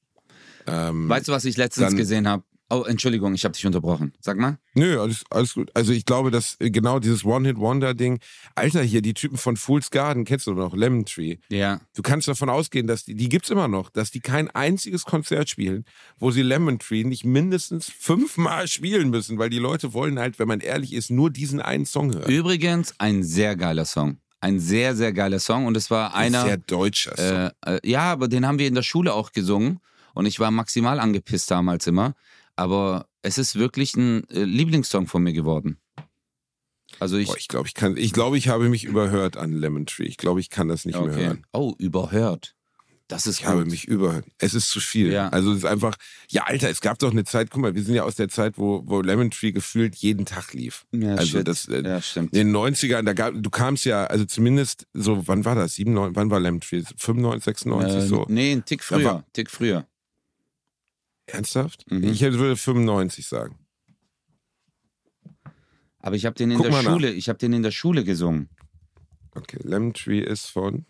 S2: Ähm,
S1: Weißt du, was ich letztens
S2: Dann-
S1: gesehen habe? Oh, Entschuldigung, ich habe dich unterbrochen. Sag mal.
S2: nö, alles, alles gut. Also ich glaube, dass äh, genau dieses One-Hit-Wonder-Ding, Alter, hier die Typen von Fool's Garden, kennst du noch, Lemon Tree.
S1: Ja.
S2: Du kannst davon ausgehen, dass die, die gibt's immer noch, dass die kein einziges Konzert spielen, wo sie Lemon Tree nicht mindestens fünfmal spielen müssen, weil die Leute wollen halt, wenn man ehrlich ist, nur diesen einen Song hören.
S1: Übrigens ein sehr geiler Song. Ein sehr, sehr geiler Song. Und es war einer.
S2: Sehr deutscher Song.
S1: Äh, äh, ja, aber den haben wir in der Schule auch gesungen. Und ich war maximal angepisst damals immer. Aber es ist wirklich ein äh, Lieblingssong von mir geworden. Also ich.
S2: Boah, ich glaube, ich kann, ich glaube, ich habe mich überhört an Lemon Tree. Ich glaube, ich kann das nicht mehr
S1: okay.
S2: hören.
S1: Oh, überhört. Das ist
S2: Ich habe
S1: gut.
S2: mich überhört. Es ist zu viel.
S1: Ja.
S2: Also es ist einfach, ja, Alter, es gab doch eine Zeit, guck mal, wir sind ja aus der Zeit, wo, wo Lemon Tree gefühlt jeden Tag lief.
S1: ja,
S2: also
S1: shit.
S2: das, äh,
S1: ja, stimmt.
S2: In den 90ern, da gab, du kamst ja, also zumindest so, wann war das? 97, wann war Lemon Tree? 95, 96
S1: Äh,
S2: so?
S1: Nee, ein Tick früher.
S2: war-
S1: Tick früher.
S2: Ernsthaft?
S1: Mhm.
S2: Ich würde 95 sagen.
S1: Aber ich habe den in
S2: Guck
S1: der
S2: mal nach.
S1: Schule, ich habe den in der Schule gesungen.
S2: Okay, Lemon Tree ist von.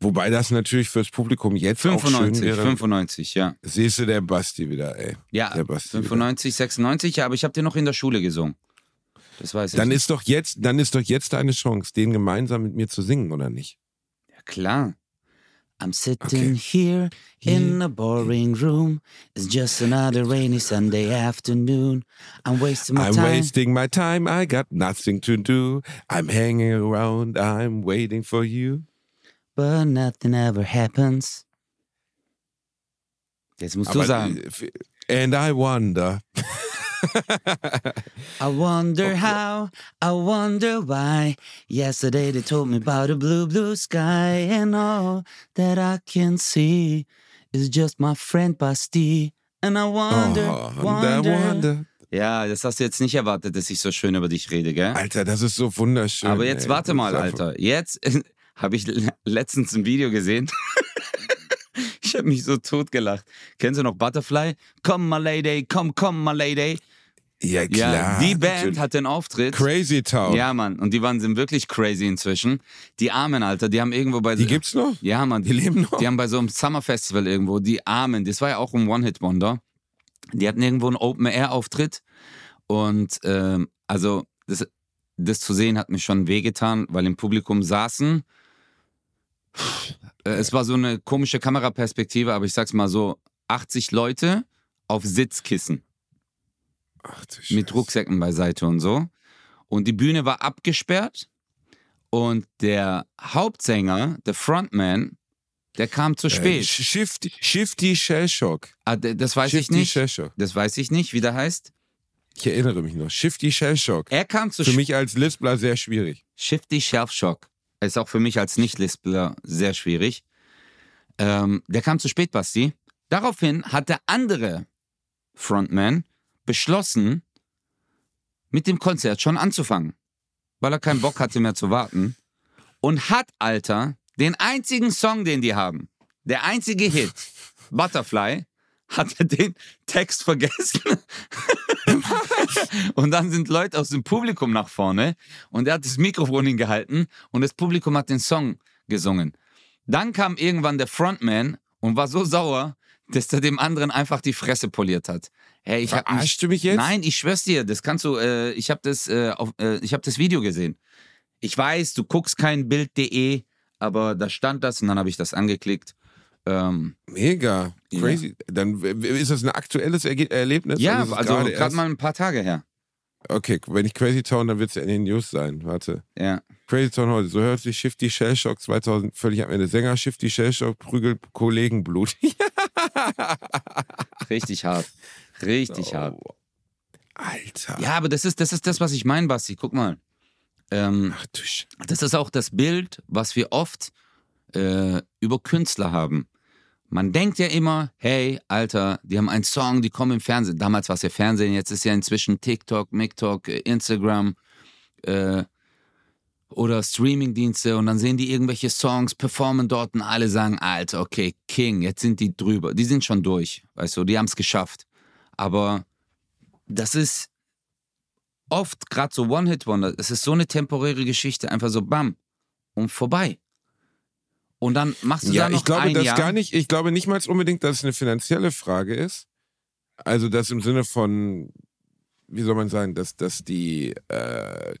S2: Wobei das natürlich fürs Publikum jetzt auch schön
S1: 95,
S2: wäre.
S1: 95, ja.
S2: Siehst du der Basti wieder, ey.
S1: Ja,
S2: Der Basti
S1: 95, 96, ja, aber ich habe den noch in der Schule gesungen. Das weiß ich.
S2: Dann
S1: nicht.
S2: ist doch jetzt, dann ist doch jetzt deine Chance, den gemeinsam mit mir zu singen, oder nicht?
S1: Ja, klar. I'm sitting here in a boring room. It's just another rainy Sunday afternoon. I'm wasting my
S2: I'm
S1: time.
S2: wasting my time. I got nothing to do. I'm hanging around. I'm waiting for you.
S1: but nothing ever happens. Jetzt musst du sagen.
S2: And I wonder.
S1: I wonder how, I wonder why. Yesterday they told me about a blue, blue sky, and all that I can see is just my friend Basti. And I wonder,
S2: Oh, and I
S1: wonder.
S2: wonder.
S1: Ja, das hast du jetzt nicht erwartet, dass ich so schön über dich rede, gell?
S2: Alter, das ist so wunderschön.
S1: Aber jetzt
S2: ey.
S1: warte mal, Alter. Jetzt habe ich le- letztens ein Video gesehen. Ich habe mich so totgelacht. Kennst du noch Butterfly? Komm, my lady, komm, komm, my lady.
S2: Ja,
S1: Ja,
S2: klar.
S1: die Band hat den Auftritt.
S2: Crazy Town.
S1: Ja, Mann. Und die waren sind wirklich crazy inzwischen. Die Armen, Alter, die haben irgendwo bei.
S2: Die gibt's noch?
S1: Ja, Mann.
S2: Die leben noch?
S1: Die haben bei so einem Summer Festival irgendwo, die Armen, das war ja auch ein One-Hit-Wonder. Die hatten irgendwo einen Open-Air-Auftritt. Und ähm, also, das, das zu sehen hat mir schon wehgetan, weil im Publikum saßen. Äh, es war so eine komische Kameraperspektive, aber ich sag's mal so: 80 Leute auf Sitzkissen
S2: Ach,
S1: mit. Rucksäcken beiseite und so. Und die Bühne war abgesperrt und der Hauptsänger, der Frontman, der kam zu
S2: Äh,
S1: spät.
S2: Shifty, Shifty Shellshock.
S1: Ah, das weiß ich
S2: Shifty
S1: nicht.
S2: Shellshock.
S1: Das weiß ich nicht, wie der heißt.
S2: Ich erinnere mich noch. Shifty Shellshock.
S1: Er kam zu
S2: Für mich als Lispler sehr schwierig.
S1: Shifty Shelf Shock. Ist auch für mich als Nicht-Lispler sehr schwierig. Ähm, der kam zu spät, Basti. Daraufhin hat der andere Frontman beschlossen, mit dem Konzert schon anzufangen, weil er keinen Bock hatte mehr zu warten. Und hat, Alter, den einzigen Song, den die haben, der einzige Hit, Butterfly, hat er den Text vergessen. und dann sind Leute aus dem Publikum nach vorne und er hat das Mikrofon hingehalten und das Publikum hat den Song gesungen. Dann kam irgendwann der Frontman und war so sauer, dass er dem anderen einfach die Fresse poliert hat. Hey, ich hab mich,
S2: Verarschst du mich jetzt?
S1: Nein, ich schwör's dir, das kannst du, äh, ich habe das, äh, auf, äh, ich habe das Video gesehen. Ich weiß, du guckst kein Bild.de, aber da stand das und dann habe ich das angeklickt. Ähm,
S2: Mega.
S1: Ja.
S2: Crazy. Dann w- w- ist das ein aktuelles Erge Erlebnis?
S1: ja, also
S2: gerade
S1: mal ein paar Tage her.
S2: Okay, wenn ich Crazy Town, dann wird es ja in den News sein. Warte.
S1: Ja.
S2: Crazy Town heute. So hört sich Shifty Shellshock 2000 völlig am Ende. Sänger Shifty Shellshock prügelt Kollegenblut.
S1: Richtig hart. Richtig hart.
S2: Oh. Alter.
S1: Ja, aber das ist, das ist das, was ich meine, Basti. Guck mal. Ähm,
S2: Ach du Sch
S1: das ist auch das Bild, was wir oft äh, über Künstler haben. Man denkt ja immer, hey, Alter, die haben einen Song, die kommen im Fernsehen. Damals war es ja Fernsehen, jetzt ist ja inzwischen TikTok, MikTok, Instagram äh, oder Streamingdienste und dann sehen die irgendwelche Songs, performen dort und alle sagen, Alter, okay, King, jetzt sind die drüber. Die sind schon durch, weißt du, die haben es geschafft. Aber das ist oft gerade so One-Hit-Wonder. Es ist so eine temporäre Geschichte, einfach so bam und vorbei. Und dann machst du
S2: Ja,
S1: da noch
S2: ich glaube
S1: ein
S2: das
S1: Jahr.
S2: gar nicht. Ich glaube nicht mal unbedingt, dass es eine finanzielle Frage ist. Also das im Sinne von, wie soll man sagen, dass, dass die, äh,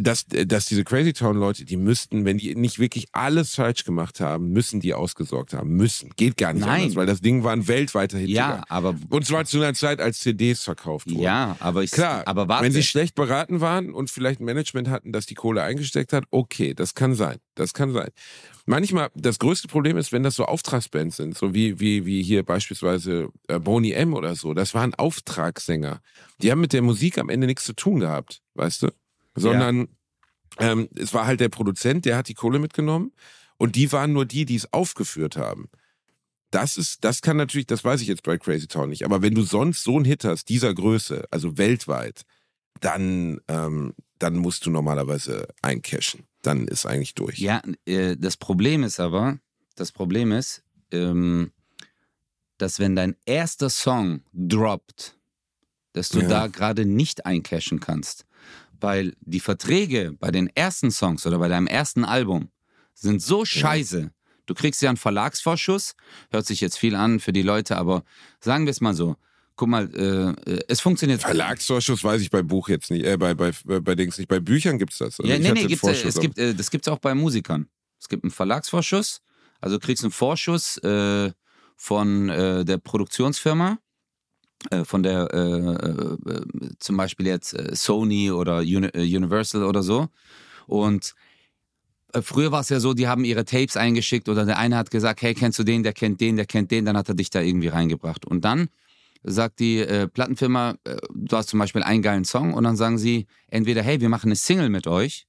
S2: dass, dass diese Crazy Town Leute, die müssten, wenn die nicht wirklich alles falsch gemacht haben, müssen die ausgesorgt haben. Müssen. Geht gar nicht
S1: Nein.
S2: anders, weil das Ding war ein weltweiter Hit.
S1: Ja, aber
S2: Und zwar zu einer Zeit, als CDs verkauft wurden.
S1: ja, aber ich
S2: Klar,
S1: aber warte.
S2: wenn sie schlecht beraten waren und vielleicht ein Management hatten, das die Kohle eingesteckt hat, okay, das kann sein. Das kann sein. Manchmal, das größte Problem ist, wenn das so Auftragsbands sind, so wie, wie, wie hier beispielsweise äh, Boney M oder so, das waren Auftragssänger. Die haben mit der Musik am Ende nichts zu tun gehabt, weißt du? Sondern ähm, es war halt der Produzent, der hat die Kohle mitgenommen und die waren nur die, die es aufgeführt haben. Das ist, das kann natürlich, das weiß ich jetzt bei Crazy Town nicht, aber wenn du sonst so einen Hit hast, dieser Größe, also weltweit, dann, ähm, dann musst du normalerweise eincashen. Dann ist eigentlich durch.
S1: Ja, äh, das Problem ist aber, das Problem ist, ähm, dass wenn dein erster Song droppt, dass du
S2: Ja.
S1: da gerade nicht eincashen kannst. Weil die Verträge bei den ersten Songs oder bei deinem ersten Album sind so scheiße. Du kriegst ja einen Verlagsvorschuss, hört sich jetzt viel an für die Leute, aber sagen wir es mal so. Guck mal, äh, äh, es funktioniert.
S2: Verlagsvorschuss weiß ich bei Buch jetzt nicht, äh, bei, bei, bei, bei Dings nicht. Bei Büchern gibt's das. Also
S1: Ja, nee, nee, gibt's, äh,
S2: Vorschuss,
S1: es gibt, äh, das gibt's auch bei Musikern. Es gibt einen Verlagsvorschuss, Also du kriegst einen Vorschuss äh, von äh, der Produktionsfirma, äh, von der äh, äh, zum Beispiel jetzt äh, Sony oder Uni äh, Universal oder so. Und äh, früher war es ja so, die haben ihre Tapes eingeschickt oder der eine hat gesagt, hey, kennst du den, der kennt den, der kennt den, dann hat er dich da irgendwie reingebracht. Und dann sagt die äh, Plattenfirma, äh, du hast zum Beispiel einen geilen Song und dann sagen sie entweder, hey, wir machen eine Single mit euch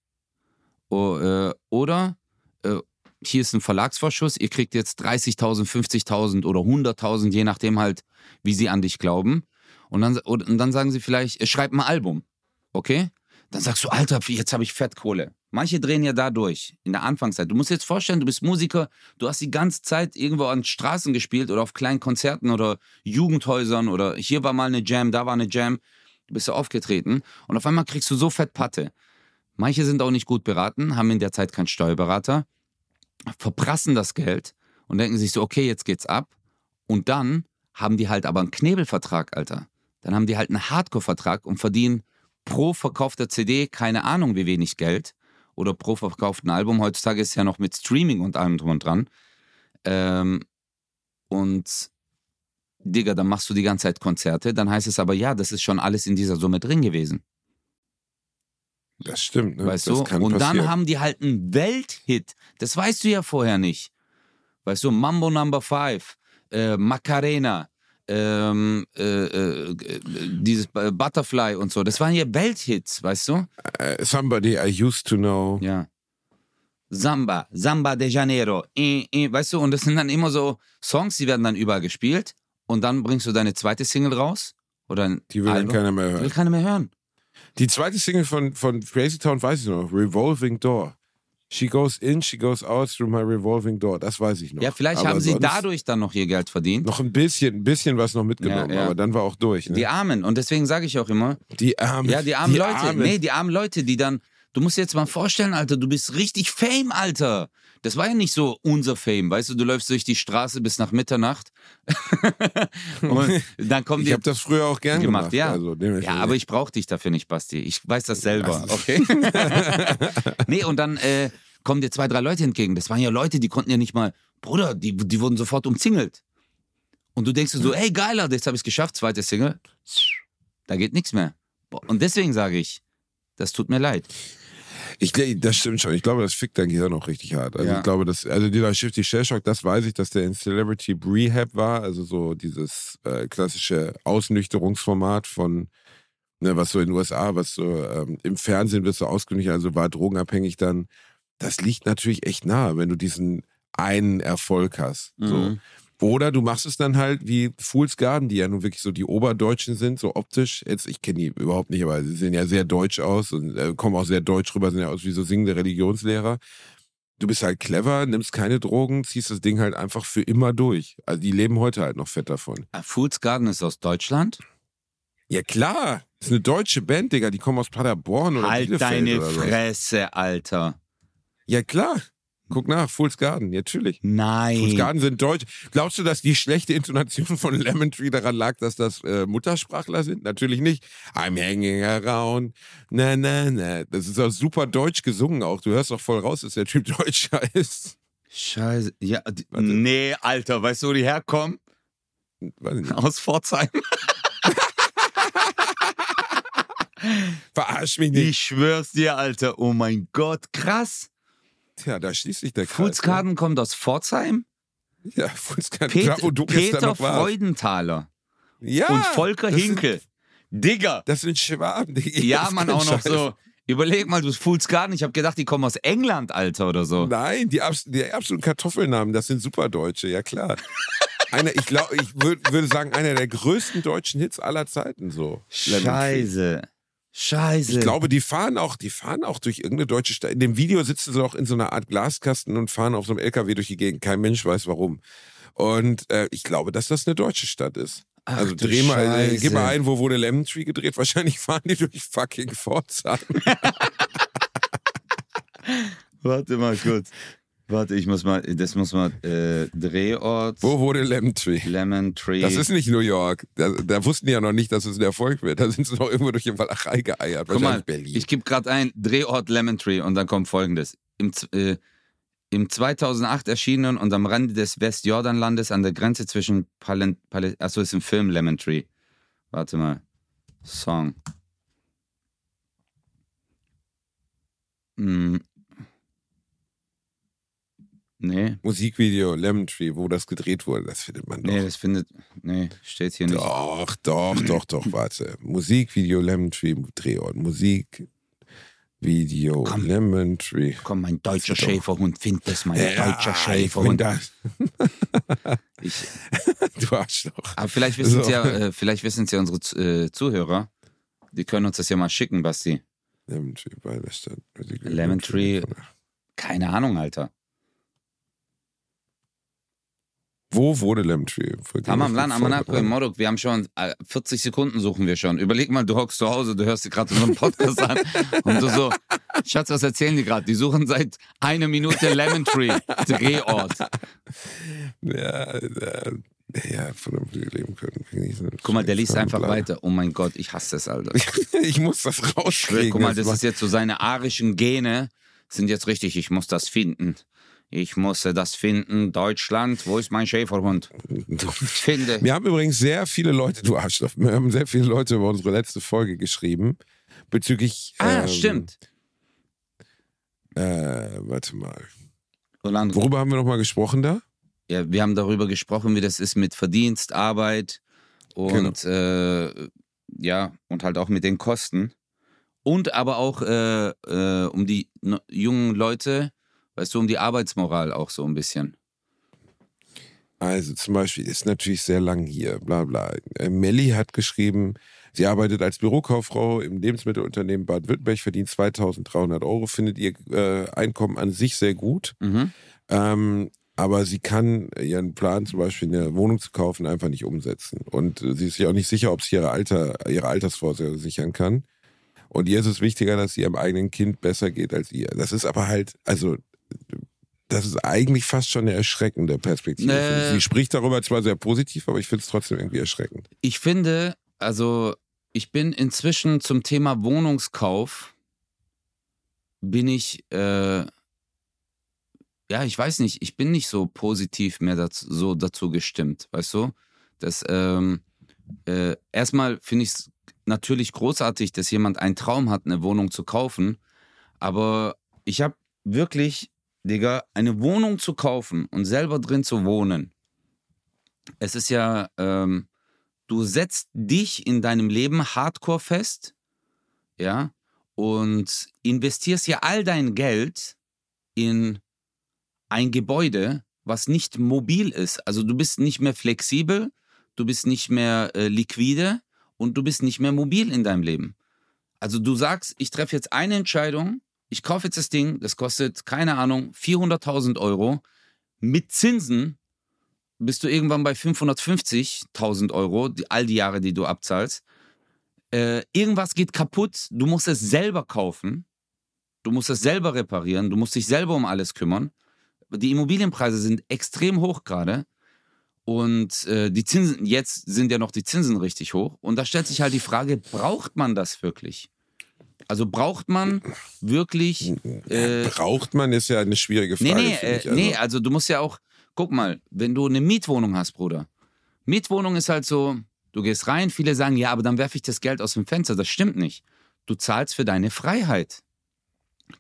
S1: äh, oder äh, hier ist ein Verlagsvorschuss, ihr kriegt jetzt 30.000, 50.000 oder 100.000, je nachdem halt, wie sie an dich glauben. Und dann, und dann sagen sie vielleicht, äh, schreib ein Album, okay? Dann sagst du, Alter, jetzt habe ich Fettkohle. Manche drehen ja da durch, in der Anfangszeit. Du musst dir jetzt vorstellen, du bist Musiker, du hast die ganze Zeit irgendwo an Straßen gespielt oder auf kleinen Konzerten oder Jugendhäusern oder hier war mal eine Jam, da war eine Jam. Du bist ja aufgetreten und auf einmal kriegst du so fett Patte. Manche sind auch nicht gut beraten, haben in der Zeit keinen Steuerberater, verprassen das Geld und denken sich so, okay, jetzt geht's ab. Und dann haben die halt aber einen Knebelvertrag, Alter. Dann haben die halt einen Hardcore-Vertrag und verdienen pro verkaufter CD keine Ahnung wie wenig Geld oder pro verkauften Album. Heutzutage ist ja noch mit Streaming und allem drum und dran. Ähm, und Digga, dann machst du die ganze Zeit Konzerte, dann heißt es aber, ja, das ist schon alles in dieser Summe drin gewesen.
S2: Das stimmt, ne?
S1: Weißt
S2: das
S1: du? Und
S2: passieren.
S1: dann haben die halt einen Welthit. Das weißt du ja vorher nicht. Weißt du, Mambo Number 5, äh, Macarena, ähm, äh, äh, dieses Butterfly und so. Das waren ja Welthits, weißt du?
S2: Äh, somebody I used to know.
S1: Ja. Samba, Samba de Janeiro, äh, äh, weißt du? Und das sind dann immer so Songs, die werden dann überall gespielt. Und dann bringst du deine zweite Single raus. Oder ein
S2: Die will dann keiner mehr
S1: Die will
S2: hören.
S1: keiner mehr hören.
S2: Die zweite Single von, von Crazy Town weiß ich noch. Revolving Door. She goes in, she goes out through my revolving door. Das weiß ich noch.
S1: Ja, vielleicht
S2: Aber
S1: haben sie dadurch dann noch ihr Geld verdient.
S2: noch ein bisschen, ein bisschen was noch mitgenommen,
S1: Ja, ja.
S2: aber dann war auch durch. Ne?
S1: Die Armen. Und deswegen sage ich auch immer,
S2: Die armen.
S1: Ja, die armen Leute.
S2: Armen.
S1: Nee, die armen Leute, die dann. Du musst dir jetzt mal vorstellen, Alter, du bist richtig Fame, Alter. Das war ja nicht so unser Fame, weißt du, du läufst durch die Straße bis nach Mitternacht und dann kommen
S2: Ich habe das früher auch gern
S1: gemacht,
S2: gemacht.
S1: ja.
S2: Also,
S1: ja, aber ich brauche dich dafür nicht, Basti. Ich weiß das selber, okay? nee, und dann äh, kommen dir zwei, drei Leute entgegen. Das waren ja Leute, die konnten ja nicht mal, Bruder, die, die wurden sofort umzingelt. Und du denkst so, ey, geiler, jetzt habe ich es geschafft, zweite Single. Da geht nichts mehr. Und deswegen sage ich, das tut mir leid.
S2: Ich, das stimmt schon. Ich glaube, das fickt dein Gehirn auch richtig hart. Also
S1: Ja.
S2: ich glaube, dass, also dieser Shifty Shell Shock, das weiß ich, dass der in Celebrity Rehab war, also so dieses äh, klassische Ausnüchterungsformat von, ne, was so in den USA, was so ähm, im Fernsehen wird so ausgenüchtert, also war drogenabhängig dann. Das liegt natürlich echt nahe, wenn du diesen einen Erfolg hast. So. Oder du machst es dann halt wie Fools Garden, die ja nun wirklich so die Oberdeutschen sind, so optisch. Jetzt, ich kenne die überhaupt nicht, aber sie sehen ja sehr deutsch aus und äh, kommen auch sehr deutsch rüber, sehen ja aus wie so singende Religionslehrer. Du bist halt clever, nimmst keine Drogen, ziehst das Ding halt einfach für immer durch. Also die leben heute halt noch fett davon.
S1: Ah, Fools Garden ist aus Deutschland.
S2: Ja klar, ist eine deutsche Band, Digga, die kommen aus Paderborn oder
S1: Halt
S2: Bielefeld
S1: deine
S2: oder.
S1: Fresse, Alter.
S2: Ja klar, guck nach, Fools Garden, natürlich. Fools
S1: Nein.
S2: Garden sind deutsch. Glaubst du, dass die schlechte Intonation von Lemon Tree daran lag, dass das äh, Muttersprachler sind? Natürlich nicht. I'm hanging around. Na, na, na. Das ist auch super deutsch gesungen auch. Du hörst doch voll raus, dass der Typ Deutscher ist.
S1: Scheiße. Ja, die, nee, Alter, weißt du, wo die herkommen? Aus Pforzheim.
S2: Verarsch mich nicht.
S1: Ich schwör's dir, Alter. Oh mein Gott, krass.
S2: Tja, da schließt sich der Kreis.
S1: Fools Garden kommt aus Pforzheim.
S2: Ne? Ja, Fools Garden.
S1: Pet
S2: Da, wo du
S1: Peter. Freudenthaler
S2: Ja.
S1: und Volker Hinkel.
S2: Sind,
S1: Digga.
S2: das sind Schwaben. Digga.
S1: Ja, man, auch noch
S2: Scheiß.
S1: so. Überleg mal, du Fools Garden. Ich habe gedacht, die kommen aus England, Alter, oder so.
S2: Nein, die, die absoluten Kartoffelnamen, das sind Superdeutsche, ja klar. Einer, ich glaube, ich würd, würde sagen, einer der größten deutschen Hits aller Zeiten so.
S1: Scheiße. Scheiße.
S2: Ich glaube, die fahren auch, die fahren auch durch irgendeine deutsche Stadt. In dem Video sitzen sie auch in so einer Art Glaskasten und fahren auf so einem LKW durch die Gegend. Kein Mensch weiß warum. Und äh, ich glaube, dass das eine deutsche Stadt ist.
S1: Ach,
S2: also dreh mal, äh,
S1: Scheiße.
S2: gib mal ein, wo wurde Lemon Tree gedreht? Wahrscheinlich fahren die durch fucking Pforzheim.
S1: Warte mal kurz. Warte, ich muss mal, das muss mal, äh, Drehort,
S2: wo wurde Lemon Tree?
S1: Lemon Tree.
S2: Das ist nicht New York. Da, da wussten die ja noch nicht, dass es ein Erfolg wird. Da sind sie noch irgendwo durch die Walachei geeiert.
S1: Guck mal,
S2: Berlin.
S1: ich gebe gerade ein Drehort Lemon Tree und dann kommt folgendes. Im, äh, im 2008 erschienen und am Rande des Westjordanlandes an der Grenze zwischen Palen... Pal Achso, ist ein Film, Lemon Tree. Warte mal. Song. Hm. Nee.
S2: Musikvideo Lemon Tree, wo das gedreht wurde, das findet man doch.
S1: Nee, das findet. Nee, steht hier nicht.
S2: Doch, doch, doch, doch, warte. Musikvideo Lemon Tree Drehort. Musikvideo
S1: Komm.
S2: Lemon Tree.
S1: Komm, mein deutscher Schäferhund, find das, mein
S2: Ja,
S1: deutscher Schäferhund.
S2: das.
S1: Ich,
S2: Du Arschloch.
S1: aber vielleicht wissen es
S2: So.
S1: ja, äh, vielleicht wissen es ja unsere äh, Zuhörer. Die können uns das ja mal schicken, Basti.
S2: Lemon Tree bei der Stadt.
S1: Lemon Tree. Keine Ahnung, Alter.
S2: Wo wurde Lemon Tree?
S1: Tamam lan Amanako im Morok, wir haben schon äh, 40 Sekunden suchen wir schon. Überleg mal, du hockst zu Hause, du hörst dir gerade unseren Podcast an und du so, Schatz, was erzählen die gerade? Die suchen seit einer Minute Lemon Tree, Drehort.
S2: Ja, ja, ja, von dem leben können.
S1: Guck mal, der liest einfach weiter. Oh mein Gott, ich hasse das, Alter.
S2: Ich muss das rauskriegen.
S1: Guck mal, das ist jetzt so seine arischen Gene sind jetzt richtig. Ich muss das finden. Ich muss das finden. Deutschland, wo ist mein Schäferhund? Ich finde.
S2: Wir haben übrigens sehr viele Leute, du Arschloch, wir haben sehr viele Leute über unsere letzte Folge geschrieben. Bezüglich.
S1: Ah,
S2: ähm,
S1: stimmt.
S2: Äh, warte mal.
S1: Roland,
S2: Worüber haben wir nochmal gesprochen da?
S1: ja, wir haben darüber gesprochen, wie das ist mit Verdienst, Arbeit und äh, ja, und halt auch mit den Kosten. Und aber auch äh, äh, um die jungen Leute, weißt du, um die Arbeitsmoral auch so ein bisschen.
S2: Also zum Beispiel ist natürlich sehr lang hier, bla bla. Äh, Melli hat geschrieben, sie arbeitet als Bürokauffrau im Lebensmittelunternehmen Baden-Württemberg, verdient 2300 Euro, findet ihr äh, Einkommen an sich sehr gut.
S1: Mhm.
S2: Ähm, aber sie kann ihren Plan, zum Beispiel eine Wohnung zu kaufen, einfach nicht umsetzen. Und äh, sie ist sich auch nicht sicher, ob sie ihre, Alter, ihre Altersvorsorge sichern kann. Und ihr ist es wichtiger, dass es ihrem eigenen Kind besser geht als ihr. Das ist aber halt, also, das ist eigentlich fast schon eine erschreckende Perspektive.
S1: Nee.
S2: Sie spricht darüber zwar sehr positiv, aber ich finde es trotzdem irgendwie erschreckend.
S1: Ich finde, also ich bin inzwischen zum Thema Wohnungskauf, bin ich, äh, ja, ich weiß nicht, ich bin nicht so positiv mehr dazu, so dazu gestimmt, weißt du? Das, ähm, äh, erstmal finde ich es natürlich großartig, dass jemand einen Traum hat, eine Wohnung zu kaufen, aber ich habe wirklich, Digga, eine Wohnung zu kaufen und selber drin zu wohnen. Es ist ja, ähm, du setzt dich in deinem Leben hardcore fest, ja, und investierst ja all dein Geld in ein Gebäude, was nicht mobil ist. Also du bist nicht mehr flexibel, du bist nicht mehr äh, liquide und du bist nicht mehr mobil in deinem Leben. Also du sagst, ich treffe jetzt eine Entscheidung, ich kaufe jetzt das Ding, das kostet, keine Ahnung, 400.000 Euro. Mit Zinsen bist du irgendwann bei 550.000 Euro, die, all die Jahre, die du abzahlst. Äh, irgendwas geht kaputt, du musst es selber kaufen, du musst es selber reparieren, du musst dich selber um alles kümmern. Die Immobilienpreise sind extrem hoch gerade. Und äh, die Zinsen, jetzt sind ja noch die Zinsen richtig hoch. Und da stellt sich halt die Frage, braucht man das wirklich? Also braucht man wirklich. Äh,
S2: Braucht man, ist ja eine schwierige
S1: nee,
S2: Frage.
S1: nee,
S2: finde ich.
S1: äh,
S2: Also,
S1: nee, also du musst ja auch, guck mal, wenn du eine Mietwohnung hast, Bruder. Mietwohnung ist halt so, du gehst rein, viele sagen, ja, aber dann werfe ich das Geld aus dem Fenster. Das stimmt nicht. Du zahlst für deine Freiheit.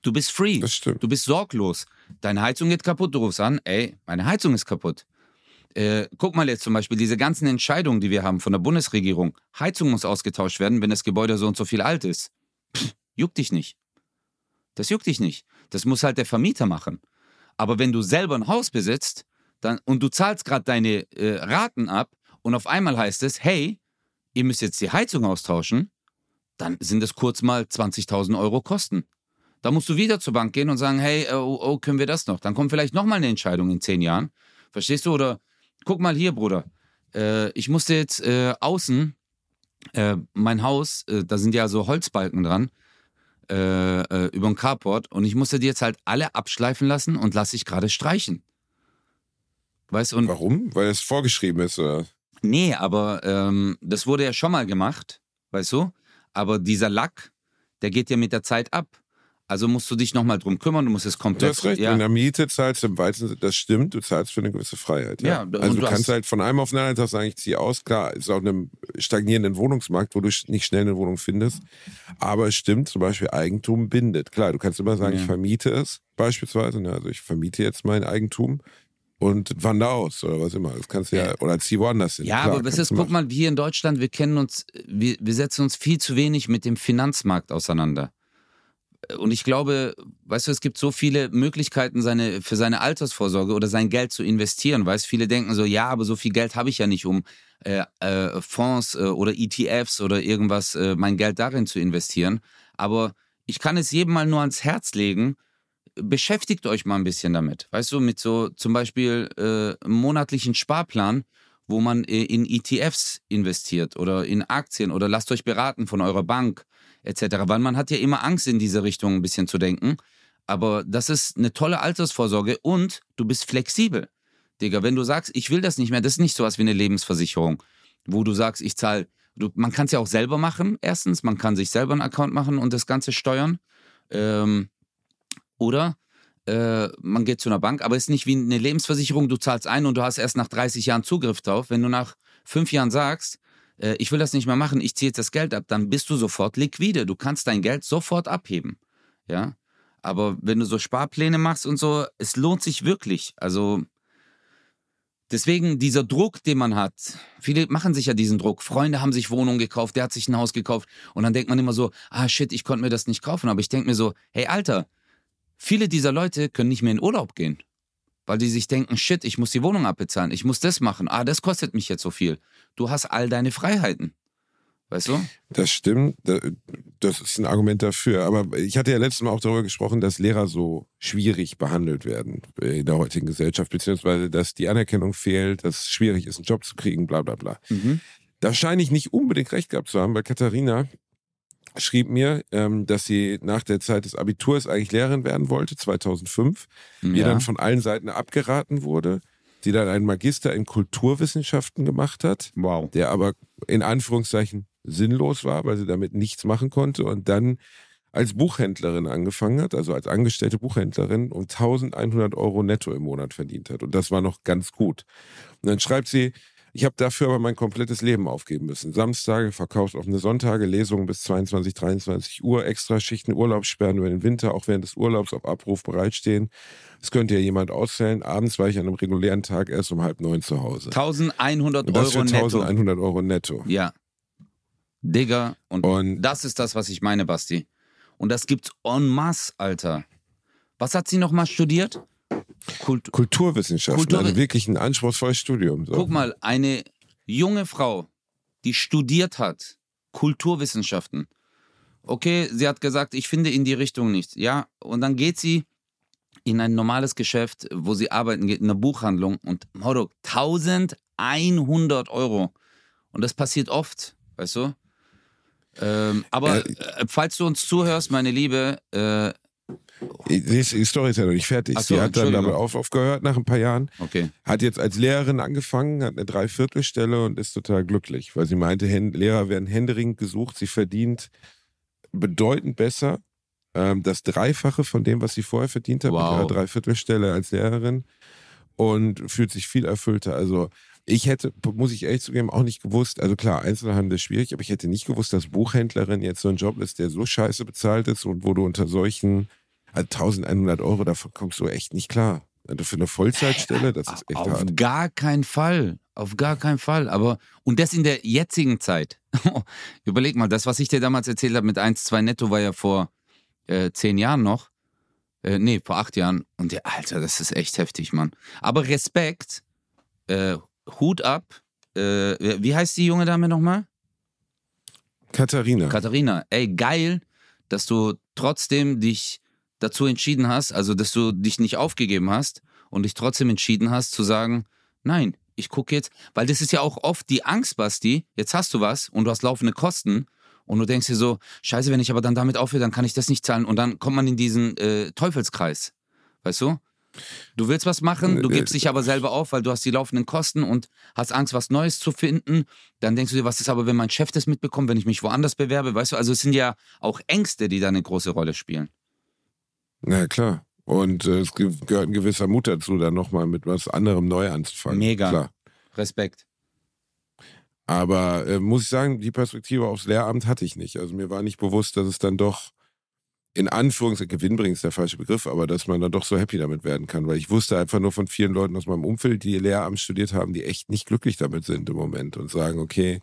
S1: Du bist free.
S2: Das stimmt.
S1: Du bist sorglos. Deine Heizung geht kaputt, du rufst an, ey, meine Heizung ist kaputt. Äh, guck mal jetzt zum Beispiel diese ganzen Entscheidungen, die wir haben von der Bundesregierung. Heizung muss ausgetauscht werden, wenn das Gebäude so und so viel alt ist. Pff, juckt dich nicht. Das juckt dich nicht. Das muss halt der Vermieter machen. Aber wenn du selber ein Haus besitzt dann, und du zahlst gerade deine äh, Raten ab und auf einmal heißt es, hey, ihr müsst jetzt die Heizung austauschen, dann sind es kurz mal 20.000 Euro Kosten. Da musst du wieder zur Bank gehen und sagen, hey, äh, oh, oh, können wir das noch? Dann kommt vielleicht nochmal eine Entscheidung in zehn Jahren. Verstehst du? Oder guck mal hier, Bruder. Äh, ich musste jetzt äh, außen, äh, mein Haus, äh, da sind ja so Holzbalken dran, äh, äh, über den Carport und ich musste die jetzt halt alle abschleifen lassen und lasse ich gerade streichen. Weißt und
S2: Warum? Weil es vorgeschrieben ist. Oder?
S1: Nee, aber ähm, das wurde ja schon mal gemacht, weißt du? Aber dieser Lack, der geht ja mit der Zeit ab. Also musst du dich nochmal drum kümmern, du musst es
S2: Du
S1: komplett.
S2: hast recht,
S1: ja.
S2: in der Miete zahlst du im Sinne, das stimmt, du zahlst für eine gewisse Freiheit. Ja.
S1: Ja,
S2: also du
S1: du
S2: kannst halt von einem auf den anderen Tag sagen, ich ziehe aus. Klar, ist auch einem stagnierenden Wohnungsmarkt, wo du nicht schnell eine Wohnung findest. Aber es stimmt, zum Beispiel Eigentum bindet. Klar, du kannst immer sagen,
S1: Ja.
S2: ich vermiete es beispielsweise. Ne? Also ich vermiete jetzt mein Eigentum und wandere aus oder was immer. Das kannst du ja, oder zieh woanders hin.
S1: Ja,
S2: Klar,
S1: aber das ist,
S2: du
S1: guck mal, hier in Deutschland, wir kennen uns, wir, wir setzen uns viel zu wenig mit dem Finanzmarkt auseinander. Und ich glaube, weißt du, es gibt so viele Möglichkeiten seine, für seine Altersvorsorge oder sein Geld zu investieren. Weißt viele denken so, ja, aber so viel Geld habe ich ja nicht, um äh, äh, Fonds äh, oder ETFs oder irgendwas, äh, mein Geld darin zu investieren. Aber ich kann es jedem mal nur ans Herz legen, beschäftigt euch mal ein bisschen damit. Weißt du, mit so zum Beispiel äh, einem monatlichen Sparplan, wo man äh, in ETFs investiert oder in Aktien oder lasst euch beraten von eurer Bank etc. Weil man hat ja immer Angst, in diese Richtung ein bisschen zu denken. Aber das ist eine tolle Altersvorsorge und du bist flexibel. Digga, wenn du sagst, ich will das nicht mehr, das ist nicht sowas wie eine Lebensversicherung, wo du sagst, ich zahle. Man kann es ja auch selber machen, erstens. Man kann sich selber einen Account machen und das Ganze steuern. Ähm, oder äh, man geht zu einer Bank, aber es ist nicht wie eine Lebensversicherung, du zahlst ein und du hast erst nach 30 Jahren Zugriff drauf. Wenn du nach fünf Jahren sagst, äh, ich will das nicht mehr machen, ich ziehe jetzt das Geld ab, dann bist du sofort liquide. Du kannst dein Geld sofort abheben. Ja. Aber wenn du so Sparpläne machst und so, es lohnt sich wirklich. Also deswegen dieser Druck, den man hat. Viele machen sich ja diesen Druck. Freunde haben sich Wohnungen gekauft, der hat sich ein Haus gekauft und dann denkt man immer so, ah shit, ich konnte mir das nicht kaufen. Aber ich denke mir so, hey Alter, viele dieser Leute können nicht mehr in Urlaub gehen. Weil die sich denken, shit, ich muss die Wohnung abbezahlen, ich muss das machen. Ah, das kostet mich jetzt so viel. Du hast all deine Freiheiten. Weißt du?
S2: Das stimmt, da- das ist ein Argument dafür. Aber ich hatte ja letztes Mal auch darüber gesprochen, dass Lehrer so schwierig behandelt werden in der heutigen Gesellschaft, beziehungsweise dass die Anerkennung fehlt, dass es schwierig ist, einen Job zu kriegen, bla bla bla. Da scheine ich nicht unbedingt recht gehabt zu haben, weil Katharina schrieb mir, ähm, dass sie nach der Zeit des Abiturs eigentlich Lehrerin werden wollte, 2005. Ihr
S1: Ja.
S2: dann von allen Seiten abgeraten wurde. Sie dann einen Magister in Kulturwissenschaften gemacht hat
S1: Wow.
S2: der aber in Anführungszeichen sinnlos war, weil sie damit nichts machen konnte und dann als Buchhändlerin angefangen hat, also als angestellte Buchhändlerin und 1100 Euro netto im Monat verdient hat. Und das war noch ganz gut. Und dann schreibt sie, ich habe dafür aber mein komplettes Leben aufgeben müssen. Samstage, verkaufsoffene Sonntage, Lesungen bis 22, 23 Uhr, Extraschichten, Urlaubssperren über den Winter, auch während des Urlaubs auf Abruf bereitstehen. Das könnte ja jemand ausfällen. Abends war ich an einem regulären Tag erst um halb neun zu Hause.
S1: 1100
S2: Und das
S1: Euro netto.
S2: 1100 Euro netto.
S1: Ja. Digga, und,
S2: Und
S1: das ist das, was ich meine, Basti. Und das gibt's en masse, Alter. Was hat sie nochmal studiert? Kult
S2: Kulturwissenschaften,
S1: Kultur-
S2: also wirklich ein anspruchsvolles Studium. So.
S1: Guck mal, eine junge Frau, die studiert hat, Kulturwissenschaften. Okay, sie hat gesagt, ich finde in die Richtung nichts. Ja, und dann geht sie in ein normales Geschäft, wo sie arbeiten geht, in einer Buchhandlung und Moro, 1100 Euro. Und das passiert oft, weißt du? Ähm, aber
S2: Äh,
S1: äh, falls du uns zuhörst, meine Liebe, äh,
S2: Die, Story ist ja noch nicht fertig.
S1: Ach so,
S2: Sie hat dann damit auf, aufgehört nach ein paar Jahren,
S1: okay.
S2: hat jetzt als Lehrerin angefangen, hat eine Dreiviertelstelle und ist total glücklich, weil sie meinte, Lehrer werden händeringend gesucht. Sie verdient bedeutend besser, ähm, das Dreifache von dem, was sie vorher verdient hat,
S1: Wow.
S2: mit ihrer Dreiviertelstelle als Lehrerin und fühlt sich viel erfüllter. Also ich hätte, muss ich ehrlich zugeben, auch nicht gewusst, also klar, Einzelhandel ist schwierig, aber ich hätte nicht gewusst, dass Buchhändlerin jetzt so ein Job ist, der so scheiße bezahlt ist und wo du unter solchen also 1100 Euro, davon kommst du echt nicht klar. Also für eine Vollzeitstelle, das ist echt
S1: Auf
S2: hart.
S1: gar keinen Fall. Auf gar keinen Fall. Aber, und das in der jetzigen Zeit. Überleg mal, das, was ich dir damals erzählt habe mit 1, 2 netto, war ja vor äh, zehn Jahren noch. Äh, nee, vor acht Jahren. Und der, Alter, das ist echt heftig, Mann. Aber Respekt, äh, Hut ab. Äh, wie heißt die junge Dame nochmal?
S2: Katharina.
S1: Katharina, ey, geil, dass du trotzdem dich dazu entschieden hast, also dass du dich nicht aufgegeben hast und dich trotzdem entschieden hast zu sagen, nein, ich gucke jetzt, weil das ist ja auch oft die Angst, Basti, jetzt hast du was und du hast laufende Kosten und du denkst dir so, scheiße, wenn ich aber dann damit aufhöre, dann kann ich das nicht zahlen und dann kommt man in diesen äh, Teufelskreis, weißt du? Du willst was machen, du gibst dich aber selber auf, weil du hast die laufenden Kosten und hast Angst, was Neues zu finden. Dann denkst du dir, was ist aber, wenn mein Chef das mitbekommt, wenn ich mich woanders bewerbe, weißt du? Also es sind ja auch Ängste, die da eine große Rolle spielen.
S2: Na klar. Und äh, es ge- gehört ein gewisser Mut dazu, dann nochmal mit was anderem neu anzufangen.
S1: Mega.
S2: Klar.
S1: Respekt.
S2: Aber äh, muss ich sagen, die Perspektive aufs Lehramt hatte ich nicht. Also mir war nicht bewusst, dass es dann doch in Anführungszeichen, gewinnbringend ist der falsche Begriff, aber dass man dann doch so happy damit werden kann. Weil ich wusste einfach nur von vielen Leuten aus meinem Umfeld, die Lehramt studiert haben, die echt nicht glücklich damit sind im Moment und sagen, okay,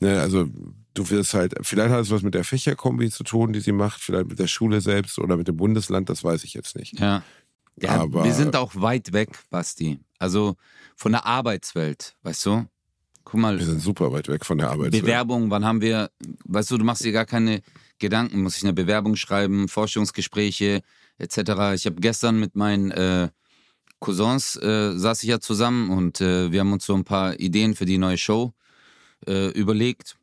S2: ne, also du wirst halt, vielleicht hat es was mit der Fächerkombi zu tun, die sie macht, vielleicht mit der Schule selbst oder mit dem Bundesland, das weiß ich jetzt nicht.
S1: Ja. ja
S2: Aber-
S1: wir sind auch weit weg, Basti. Also von der Arbeitswelt, weißt du? Guck mal,
S2: Wir sind super weit weg von der Arbeitswelt.
S1: Bewerbung, wann haben wir, weißt du, du machst dir gar keine Gedanken, muss ich eine Bewerbung schreiben, Forschungsgespräche etc. Ich habe gestern mit meinen äh, Cousins äh, saß ich ja zusammen und äh, wir haben uns so ein paar Ideen für die neue Show äh, überlegt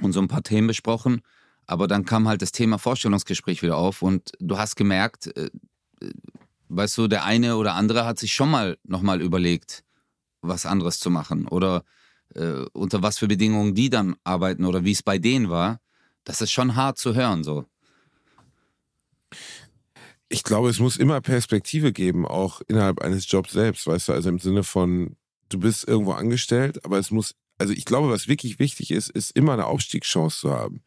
S1: und so ein paar Themen besprochen. Aber dann kam halt das Thema Vorstellungsgespräch wieder auf und du hast gemerkt, äh, äh, weißt du, der eine oder andere hat sich schon mal nochmal überlegt, was anderes zu machen oder äh, unter was für Bedingungen die dann arbeiten oder wie es bei denen war. Das ist schon hart zu hören so.
S2: ich glaube, es muss immer Perspektive geben, auch innerhalb eines Jobs selbst, weißt du, also im Sinne von, du bist irgendwo angestellt, aber es muss, also ich glaube, was wirklich wichtig ist, ist immer eine Aufstiegschance zu haben.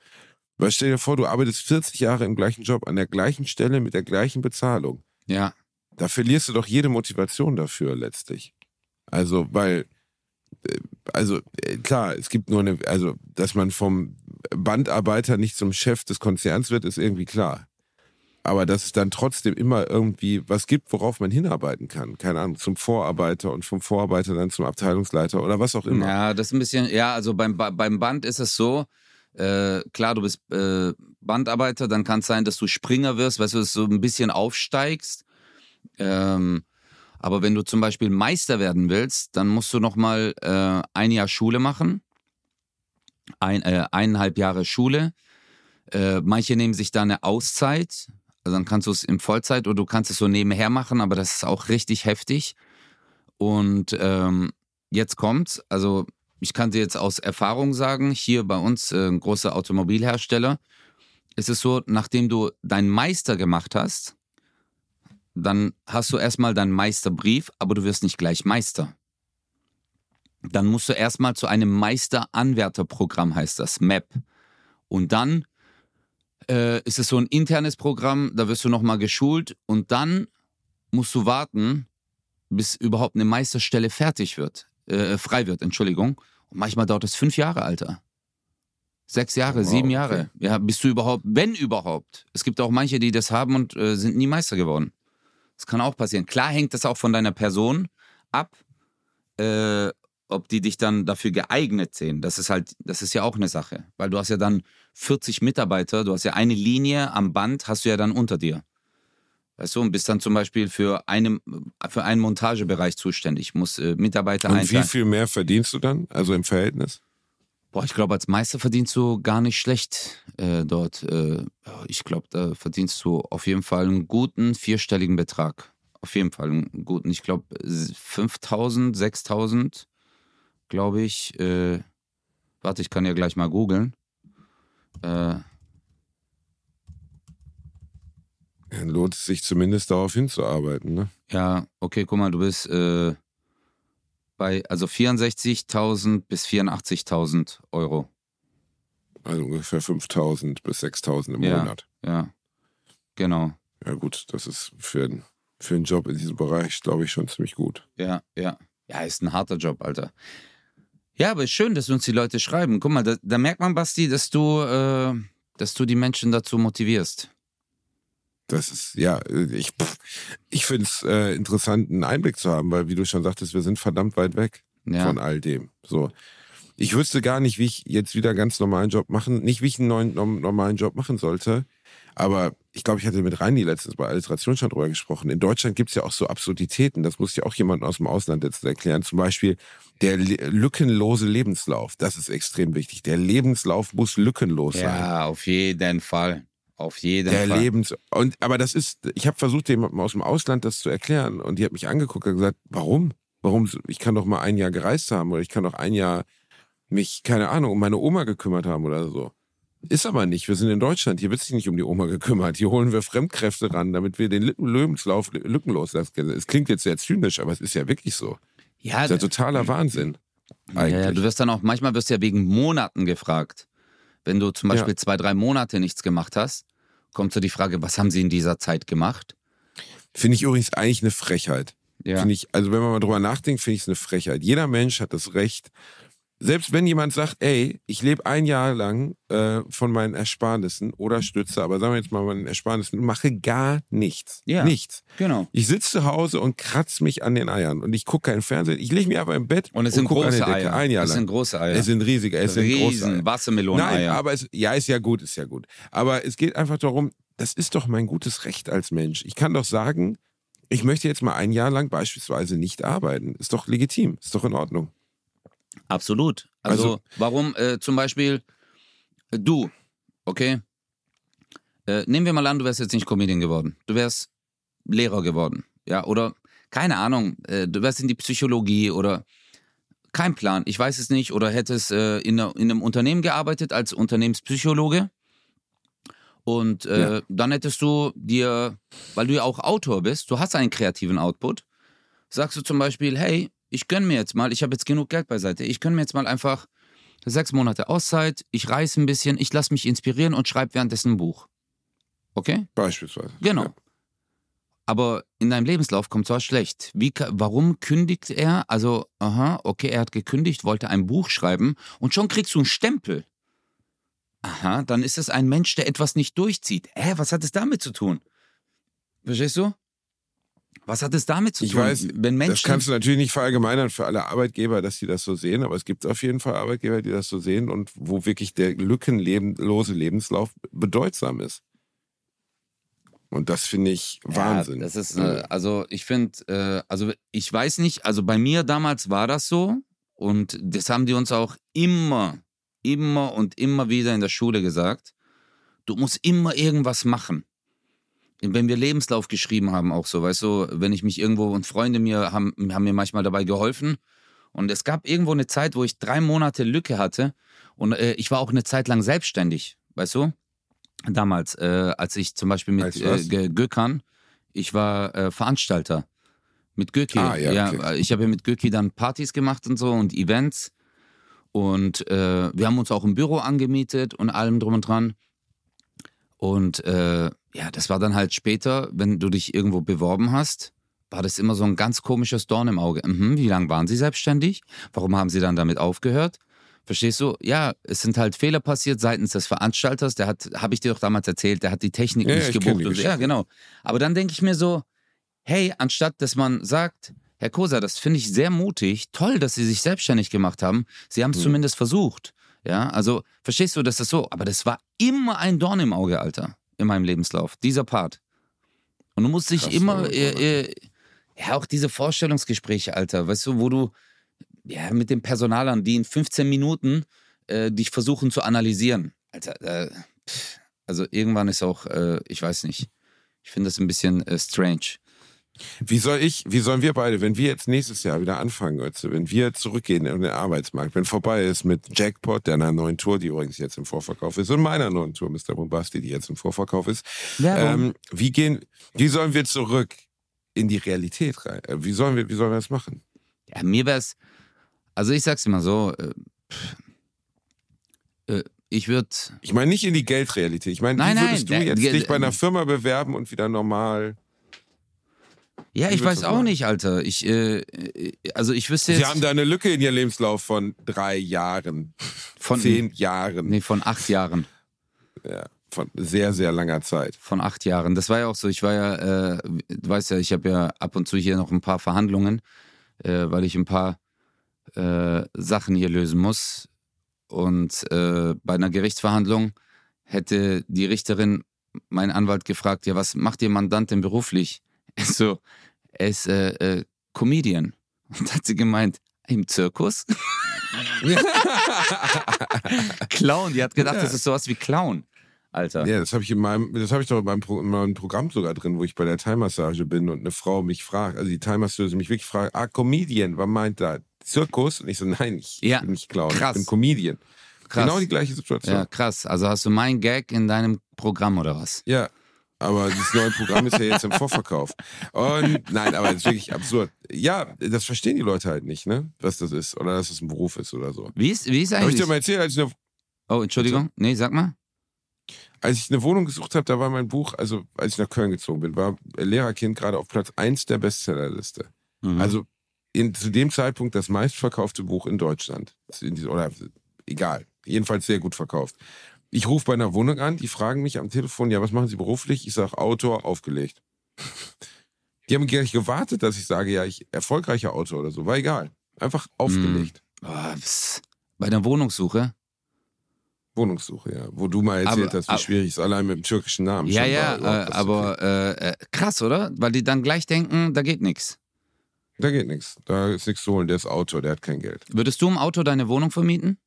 S2: Weil stell dir vor, du arbeitest 40 Jahre im gleichen Job, an der gleichen Stelle, mit der gleichen Bezahlung.
S1: Ja,
S2: Da verlierst du doch jede Motivation dafür letztlich. Also, weil, äh, also äh, klar, es gibt nur eine, also, dass man vom Bandarbeiter nicht zum Chef des Konzerns wird, ist irgendwie klar. Aber dass es dann trotzdem immer irgendwie was gibt, worauf man hinarbeiten kann. Keine Ahnung, zum Vorarbeiter und vom Vorarbeiter dann zum Abteilungsleiter oder was auch immer.
S1: ja, das ist ein bisschen, ja, also beim, beim Band ist es so, äh, klar, du bist äh, Bandarbeiter, dann kann es sein, dass du Springer wirst, weißt du, dass du ein bisschen aufsteigst. Ähm, aber wenn du zum Beispiel Meister werden willst, dann musst du nochmal äh, ein Jahr Schule machen. Ein, äh, eineinhalb Jahre Schule. Äh, manche nehmen sich da eine Auszeit. Also dann kannst du es in Vollzeit oder du kannst es so nebenher machen, aber das ist auch richtig heftig. Und ähm, jetzt kommt's. Also ich kann dir jetzt aus Erfahrung sagen, hier bei uns äh, ein großer Automobilhersteller, ist es so, nachdem du deinen Meister gemacht hast, dann hast du erstmal deinen Meisterbrief, aber du wirst nicht gleich Meister. Dann musst du erstmal zu einem Meisteranwärterprogramm, heißt das, MAP. Und dann äh, ist es so ein internes Programm, da wirst du nochmal geschult und dann musst du warten, bis überhaupt eine Meisterstelle fertig wird, äh, frei wird, Entschuldigung. Und manchmal dauert es fünf Jahre, Alter. Sechs Jahre,
S2: Wow,
S1: sieben
S2: okay.
S1: Jahre. Ja, bist du überhaupt, wenn überhaupt. Es gibt auch manche, die das haben und äh, sind nie Meister geworden. Das kann auch passieren. Klar hängt das auch von deiner Person ab, äh, ob die dich dann dafür geeignet sehen. Das ist halt, das ist ja auch eine Sache. Weil du hast ja dann 40 Mitarbeiter, du hast ja eine Linie am Band, hast du ja dann unter dir. Weißt du, und bist dann zum Beispiel für, eine, für einen Montagebereich zuständig, muss äh, Mitarbeiter
S2: Und wie
S1: einteilen.
S2: viel mehr verdienst du dann? Also im Verhältnis?
S1: Boah, ich glaube, als Meister verdienst du gar nicht schlecht äh, dort. Äh, ich glaube, da verdienst du auf jeden Fall einen guten vierstelligen Betrag. Auf jeden Fall einen guten. Ich glaube, 5000, 6000, glaube ich. Äh, warte, ich kann ja gleich mal googeln. Äh,
S2: Dann lohnt es sich zumindest darauf hinzuarbeiten, ne?
S1: ja, okay, guck mal, du bist äh, bei also 64.000 bis 84.000 Euro.
S2: Also ungefähr 5000 bis 6000 im
S1: Ja.
S2: Monat.
S1: Ja, genau.
S2: Ja gut, das ist für, einen- für einen Job in diesem Bereich, glaube ich, schon ziemlich gut.
S1: Ja, ja. Ja, ist ein harter Job, Alter. Ja, aber ist schön, dass uns die Leute schreiben. Guck mal, da, da merkt man, Basti, dass du, äh, dass du die Menschen dazu motivierst.
S2: Das ist, ja, ich, ich finde es äh, interessant, einen Einblick zu haben, weil, wie du schon sagtest, wir sind verdammt weit weg
S1: Ja.
S2: von all dem. So. Ich wüsste gar nicht, wie ich jetzt wieder einen ganz normalen Job machen, nicht wie ich einen neuen normalen Job machen sollte. Aber ich glaube, ich hatte mit Reini letztens bei Alliteration schon drüber gesprochen. In Deutschland gibt es ja auch so Absurditäten. Das muss ja auch jemand aus dem Ausland jetzt erklären. Zum Beispiel der lückenlose Lebenslauf. Das ist extrem wichtig. Der Lebenslauf muss lückenlos sein.
S1: Ja, auf jeden Fall. Auf jeden
S2: Der
S1: Fall.
S2: Lebens und aber das ist, ich habe versucht, jemandem aus dem Ausland das zu erklären und die hat mich angeguckt und gesagt, warum? Warum? Ich kann doch mal ein Jahr gereist haben oder ich kann doch ein Jahr mich, keine Ahnung, um meine Oma gekümmert haben oder so. Ist aber nicht. Wir sind in Deutschland. Hier wird sich nicht um die Oma gekümmert. Hier holen wir Fremdkräfte ran, damit wir den Lebenslauf lückenlos lassen. Es klingt jetzt sehr zynisch, aber es ist ja wirklich so.
S1: Ja,
S2: das ist ja totaler Wahnsinn.
S1: Ja, ja, du wirst dann auch, manchmal wirst du ja wegen Monaten gefragt. Wenn du zum Beispiel ja. zwei, drei Monate nichts gemacht hast, kommt so die Frage, was haben sie in dieser Zeit gemacht?
S2: Finde ich übrigens eigentlich eine Frechheit. Ja. Ich, also wenn man mal drüber nachdenkt, finde ich es eine Frechheit. Jeder Mensch hat das Recht, selbst wenn jemand sagt, ey, ich lebe ein Jahr lang äh, von meinen Ersparnissen oder stütze, aber sagen wir jetzt mal meinen Ersparnissen, mache gar nichts. Ja, nichts.
S1: Genau.
S2: Ich sitze zu Hause und kratze mich an den Eiern und ich gucke keinen Fernsehen. Ich lege mich aber im Bett
S1: und es sind
S2: und
S1: große Eier.
S2: Ein Jahr
S1: es
S2: lang.
S1: sind große Eier.
S2: Es sind riesige, es
S1: Riesen,
S2: sind große Eier.
S1: Wassermelonen-Eier.
S2: Nein, aber es, ja, ist ja gut, ist ja gut. Aber es geht einfach darum, das ist doch mein gutes Recht als Mensch. Ich kann doch sagen, ich möchte jetzt mal ein Jahr lang beispielsweise nicht arbeiten. Ist doch legitim, ist doch in Ordnung.
S1: Absolut. Also, also warum äh, zum Beispiel äh, du, okay? Äh, nehmen wir mal an, du wärst jetzt nicht Comedian geworden. Du wärst Lehrer geworden. Ja, oder keine Ahnung, äh, du wärst in die Psychologie oder kein Plan, ich weiß es nicht, oder hättest äh, in, in, einem Unternehmen gearbeitet als Unternehmenspsychologe. Und äh, ja. dann hättest du dir, weil du ja auch Autor bist, du hast einen kreativen Output, sagst du zum Beispiel, hey, ich gönne mir jetzt mal, ich habe jetzt genug Geld beiseite, ich gönne mir jetzt mal einfach sechs Monate Auszeit, ich reise ein bisschen, ich lasse mich inspirieren und schreibe währenddessen ein Buch. Okay?
S2: Beispielsweise.
S1: Genau. Ja. Aber in deinem Lebenslauf kommt zwar schlecht. Wie, warum kündigt er? Also, aha, okay, er hat gekündigt, wollte ein Buch schreiben und schon kriegst du einen Stempel. Aha, dann ist es ein Mensch, der etwas nicht durchzieht. Hä, was hat es damit zu tun? Verstehst du? Was hat es damit zu
S2: ich
S1: tun?
S2: Ich weiß, wenn Menschen das kannst du natürlich nicht verallgemeinern für alle Arbeitgeber, dass sie das so sehen, aber es gibt auf jeden Fall Arbeitgeber, die das so sehen und wo wirklich der lückenlose Lebenslauf bedeutsam ist. Und das finde ich Wahnsinn.
S1: Ja, das ist, äh, also ich finde, äh, also ich weiß nicht, also bei mir damals war das so und das haben die uns auch immer, immer und immer wieder in der Schule gesagt. Du musst immer irgendwas machen wenn wir Lebenslauf geschrieben haben, auch so, weißt du, wenn ich mich irgendwo und Freunde mir haben, haben mir manchmal dabei geholfen. Und es gab irgendwo eine Zeit, wo ich drei Monate Lücke hatte und äh, ich war auch eine Zeit lang selbstständig, weißt du? Damals, äh, als ich zum Beispiel mit äh, Gökan, ich war äh, Veranstalter mit Göki. Ah, ja, okay. ja, ich habe ja mit Göki dann Partys gemacht und so und Events. Und äh, wir haben uns auch ein Büro angemietet und allem drum und dran. Und äh, ja, das war dann halt später, wenn du dich irgendwo beworben hast, war das immer so ein ganz komisches Dorn im Auge. Mhm, wie lange waren Sie selbstständig? Warum haben Sie dann damit aufgehört? Verstehst du? Ja, es sind halt Fehler passiert seitens des Veranstalters. Der hat, habe ich dir doch damals erzählt, der hat die Technik ja, nicht gebucht. So. Ja, genau. Aber dann denke ich mir so, hey, anstatt dass man sagt, Herr Kosa, das finde ich sehr mutig, toll, dass Sie sich selbstständig gemacht haben. Sie haben es hm. zumindest versucht. Ja, also verstehst du, dass das so, aber das war immer ein Dorn im Auge, Alter in meinem Lebenslauf. Dieser Part. Und du musst dich Krass, immer, äh, äh, ja, auch diese Vorstellungsgespräche, Alter, weißt du, wo du, ja, mit den Personalern, die in 15 Minuten äh, dich versuchen zu analysieren. Alter, äh, also irgendwann ist auch, äh, ich weiß nicht, ich finde das ein bisschen äh, strange.
S2: Wie soll ich, wie sollen wir beide, wenn wir jetzt nächstes Jahr wieder anfangen, Götze, wenn wir zurückgehen in den Arbeitsmarkt, wenn vorbei ist mit Jackpot, der einer neuen Tour, die übrigens jetzt im Vorverkauf ist, und meiner neuen Tour, Mr. Bombasti, die jetzt im Vorverkauf ist, ähm, wie gehen, wie sollen wir zurück in die Realität rein? Äh, wie sollen wir, wie sollen wir das machen?
S1: Ja, mir wäre es, also ich sag's immer so, äh, äh, ich würde.
S2: Ich meine nicht in die Geldrealität. Ich meine, wie würdest nein, du jetzt dich bei einer Firma bewerben und wieder normal
S1: ja, ich weiß auch nicht, Alter. Ich, äh, äh, also ich wüsste jetzt.
S2: Sie haben da eine Lücke in Ihrem Lebenslauf von drei Jahren. Von zehn Jahren.
S1: Nee, von acht Jahren.
S2: Ja, von sehr, sehr langer Zeit.
S1: Von acht Jahren. Das war ja auch so. Ich war ja, äh, du weißt ja, ich habe ja ab und zu hier noch ein paar Verhandlungen, äh, weil ich ein paar äh, Sachen hier lösen muss. Und äh, bei einer Gerichtsverhandlung hätte die Richterin meinen Anwalt gefragt: Ja, was macht Ihr Mandant denn beruflich? so, er ist äh, äh, Comedian. Und hat sie gemeint, im Zirkus? Clown, die hat gedacht, ja. das ist sowas wie Clown. Alter.
S2: Ja, das habe ich in meinem, das habe ich doch in meinem, Pro, in meinem, Programm sogar drin, wo ich bei der Thai-Massage bin und eine Frau mich fragt, also die Thai-Masseuse mich wirklich fragt, ah, Comedian, was meint da? Zirkus? Und ich so, nein, ich ja. bin nicht Clown, Krass. ich bin Comedian.
S1: krass.
S2: Genau die gleiche Situation.
S1: Ja, krass. Also hast du mein Gag in deinem Programm oder was?
S2: Ja, aber das neue Programm ist ja jetzt im Vorverkauf. Und nein, aber das ist wirklich absurd. Ja, das verstehen die Leute halt nicht, ne? Was das ist. Oder dass es ein Beruf ist oder so.
S1: Wie ist, wie ist
S2: Habe ich
S1: eigentlich?
S2: dir mal erzählt, als ich eine,
S1: oh, Entschuldigung. Nee, sag mal.
S2: als ich eine Wohnung gesucht habe, da war mein Buch, also als ich nach Köln gezogen bin, war Lehrerkind gerade auf Platz 1 der Bestsellerliste.
S1: Mhm.
S2: Also in, zu dem Zeitpunkt das meistverkaufte Buch in Deutschland. In Oder egal, jedenfalls sehr gut verkauft. Ich rufe bei einer Wohnung an, die fragen mich am Telefon, ja, was machen Sie beruflich? Ich sage, Autor, aufgelegt. Die haben gar nicht gewartet, dass ich sage, ja, ich erfolgreicher Autor oder so. War egal. Einfach aufgelegt.
S1: Boah, pss. bei der Wohnungssuche?
S2: Wohnungssuche, ja. Wo du mal erzählt
S1: Aber-
S2: hast, wie
S1: aber-
S2: schwierig es allein mit dem türkischen Namen
S1: Ja, ja,
S2: war, zu
S1: aber äh, äh, krass, oder? Weil die dann gleich denken, da geht nichts.
S2: Da geht nichts. Da ist nichts zu holen. Der ist Autor, der hat kein Geld.
S1: Würdest du im Auto deine Wohnung vermieten?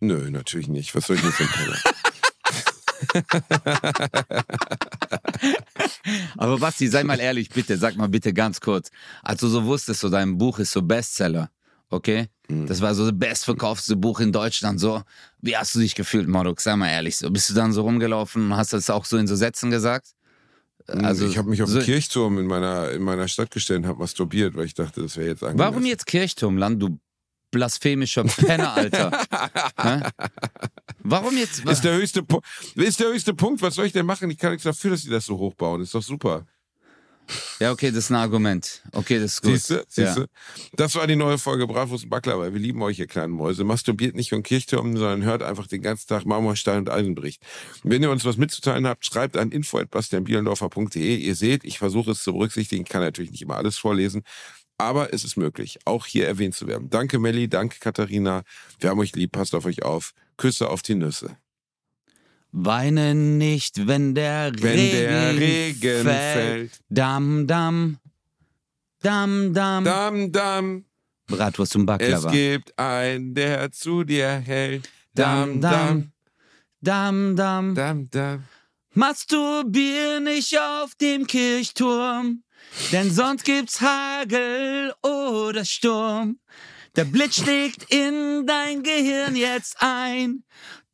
S2: Nö, natürlich nicht. Was soll ich denn für ein Penner?
S1: Aber Basti, sei mal ehrlich, bitte, sag mal bitte ganz kurz. Als du so wusstest, so dein Buch ist so Bestseller, okay?
S2: Mhm.
S1: Das war so das bestverkaufte Buch in Deutschland, so. Wie hast du dich gefühlt, Marok? Sag mal ehrlich, so. Bist du dann so rumgelaufen und hast das auch so in so Sätzen gesagt?
S2: Also ich habe mich auf
S1: so,
S2: den Kirchturm in meiner, in meiner Stadt gestellt und habe masturbiert, weil ich dachte, das wäre jetzt angemessen.
S1: Warum jetzt Kirchturmland, du blasphemischer Penner, Alter? Hä? Warum jetzt?
S2: Ist der, höchste, ist der höchste Punkt. Was soll ich denn machen? Ich kann nichts dafür, dass die das so hochbauen. Ist doch super.
S1: Ja, okay, das ist ein Argument. Okay, das ist gut.
S2: Siehst du? Siehst
S1: ja.
S2: Das war die neue Folge Bratwurst und Backler, weil wir lieben euch, ihr kleinen Mäuse. Masturbiert nicht von Kirchtürmen, sondern hört einfach den ganzen Tag Marmorstein und Eisenbricht. Wenn ihr uns was mitzuteilen habt, schreibt an info.bastianbielendorfer.de. Ihr seht, ich versuche es zu berücksichtigen. Ich kann natürlich nicht immer alles vorlesen. Aber es ist möglich, auch hier erwähnt zu werden. Danke, Melli. Danke, Katharina. Wir haben euch lieb. Passt auf euch auf. Küsse auf die Nüsse.
S1: Weine nicht, wenn der
S2: Wenn
S1: Regen,
S2: der Regen
S1: fällt.
S2: fällt.
S1: Dam, dam. Dam, dam.
S2: Dam, dam.
S1: Bratwurst
S2: Es
S1: Baklava.
S2: gibt einen, der zu dir hält.
S1: Dam, dam. Dam, dam.
S2: Dam, dam.
S1: Masturbier nicht auf dem Kirchturm, denn sonst gibt's Hagel oder Sturm. Der Blitz schlägt in dein Gehirn jetzt ein.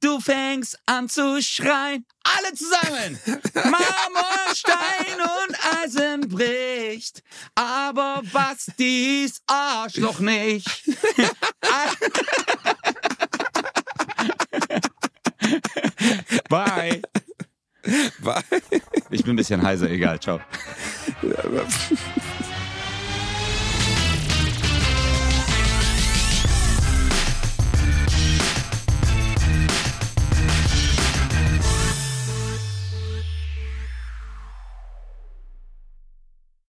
S1: Du fängst an zu schreien. Alle zusammen. Marmor, Stein und Eisen bricht. Aber Bastis Arschloch nicht. Bye. Ich bin ein bisschen heiser, egal, ciao.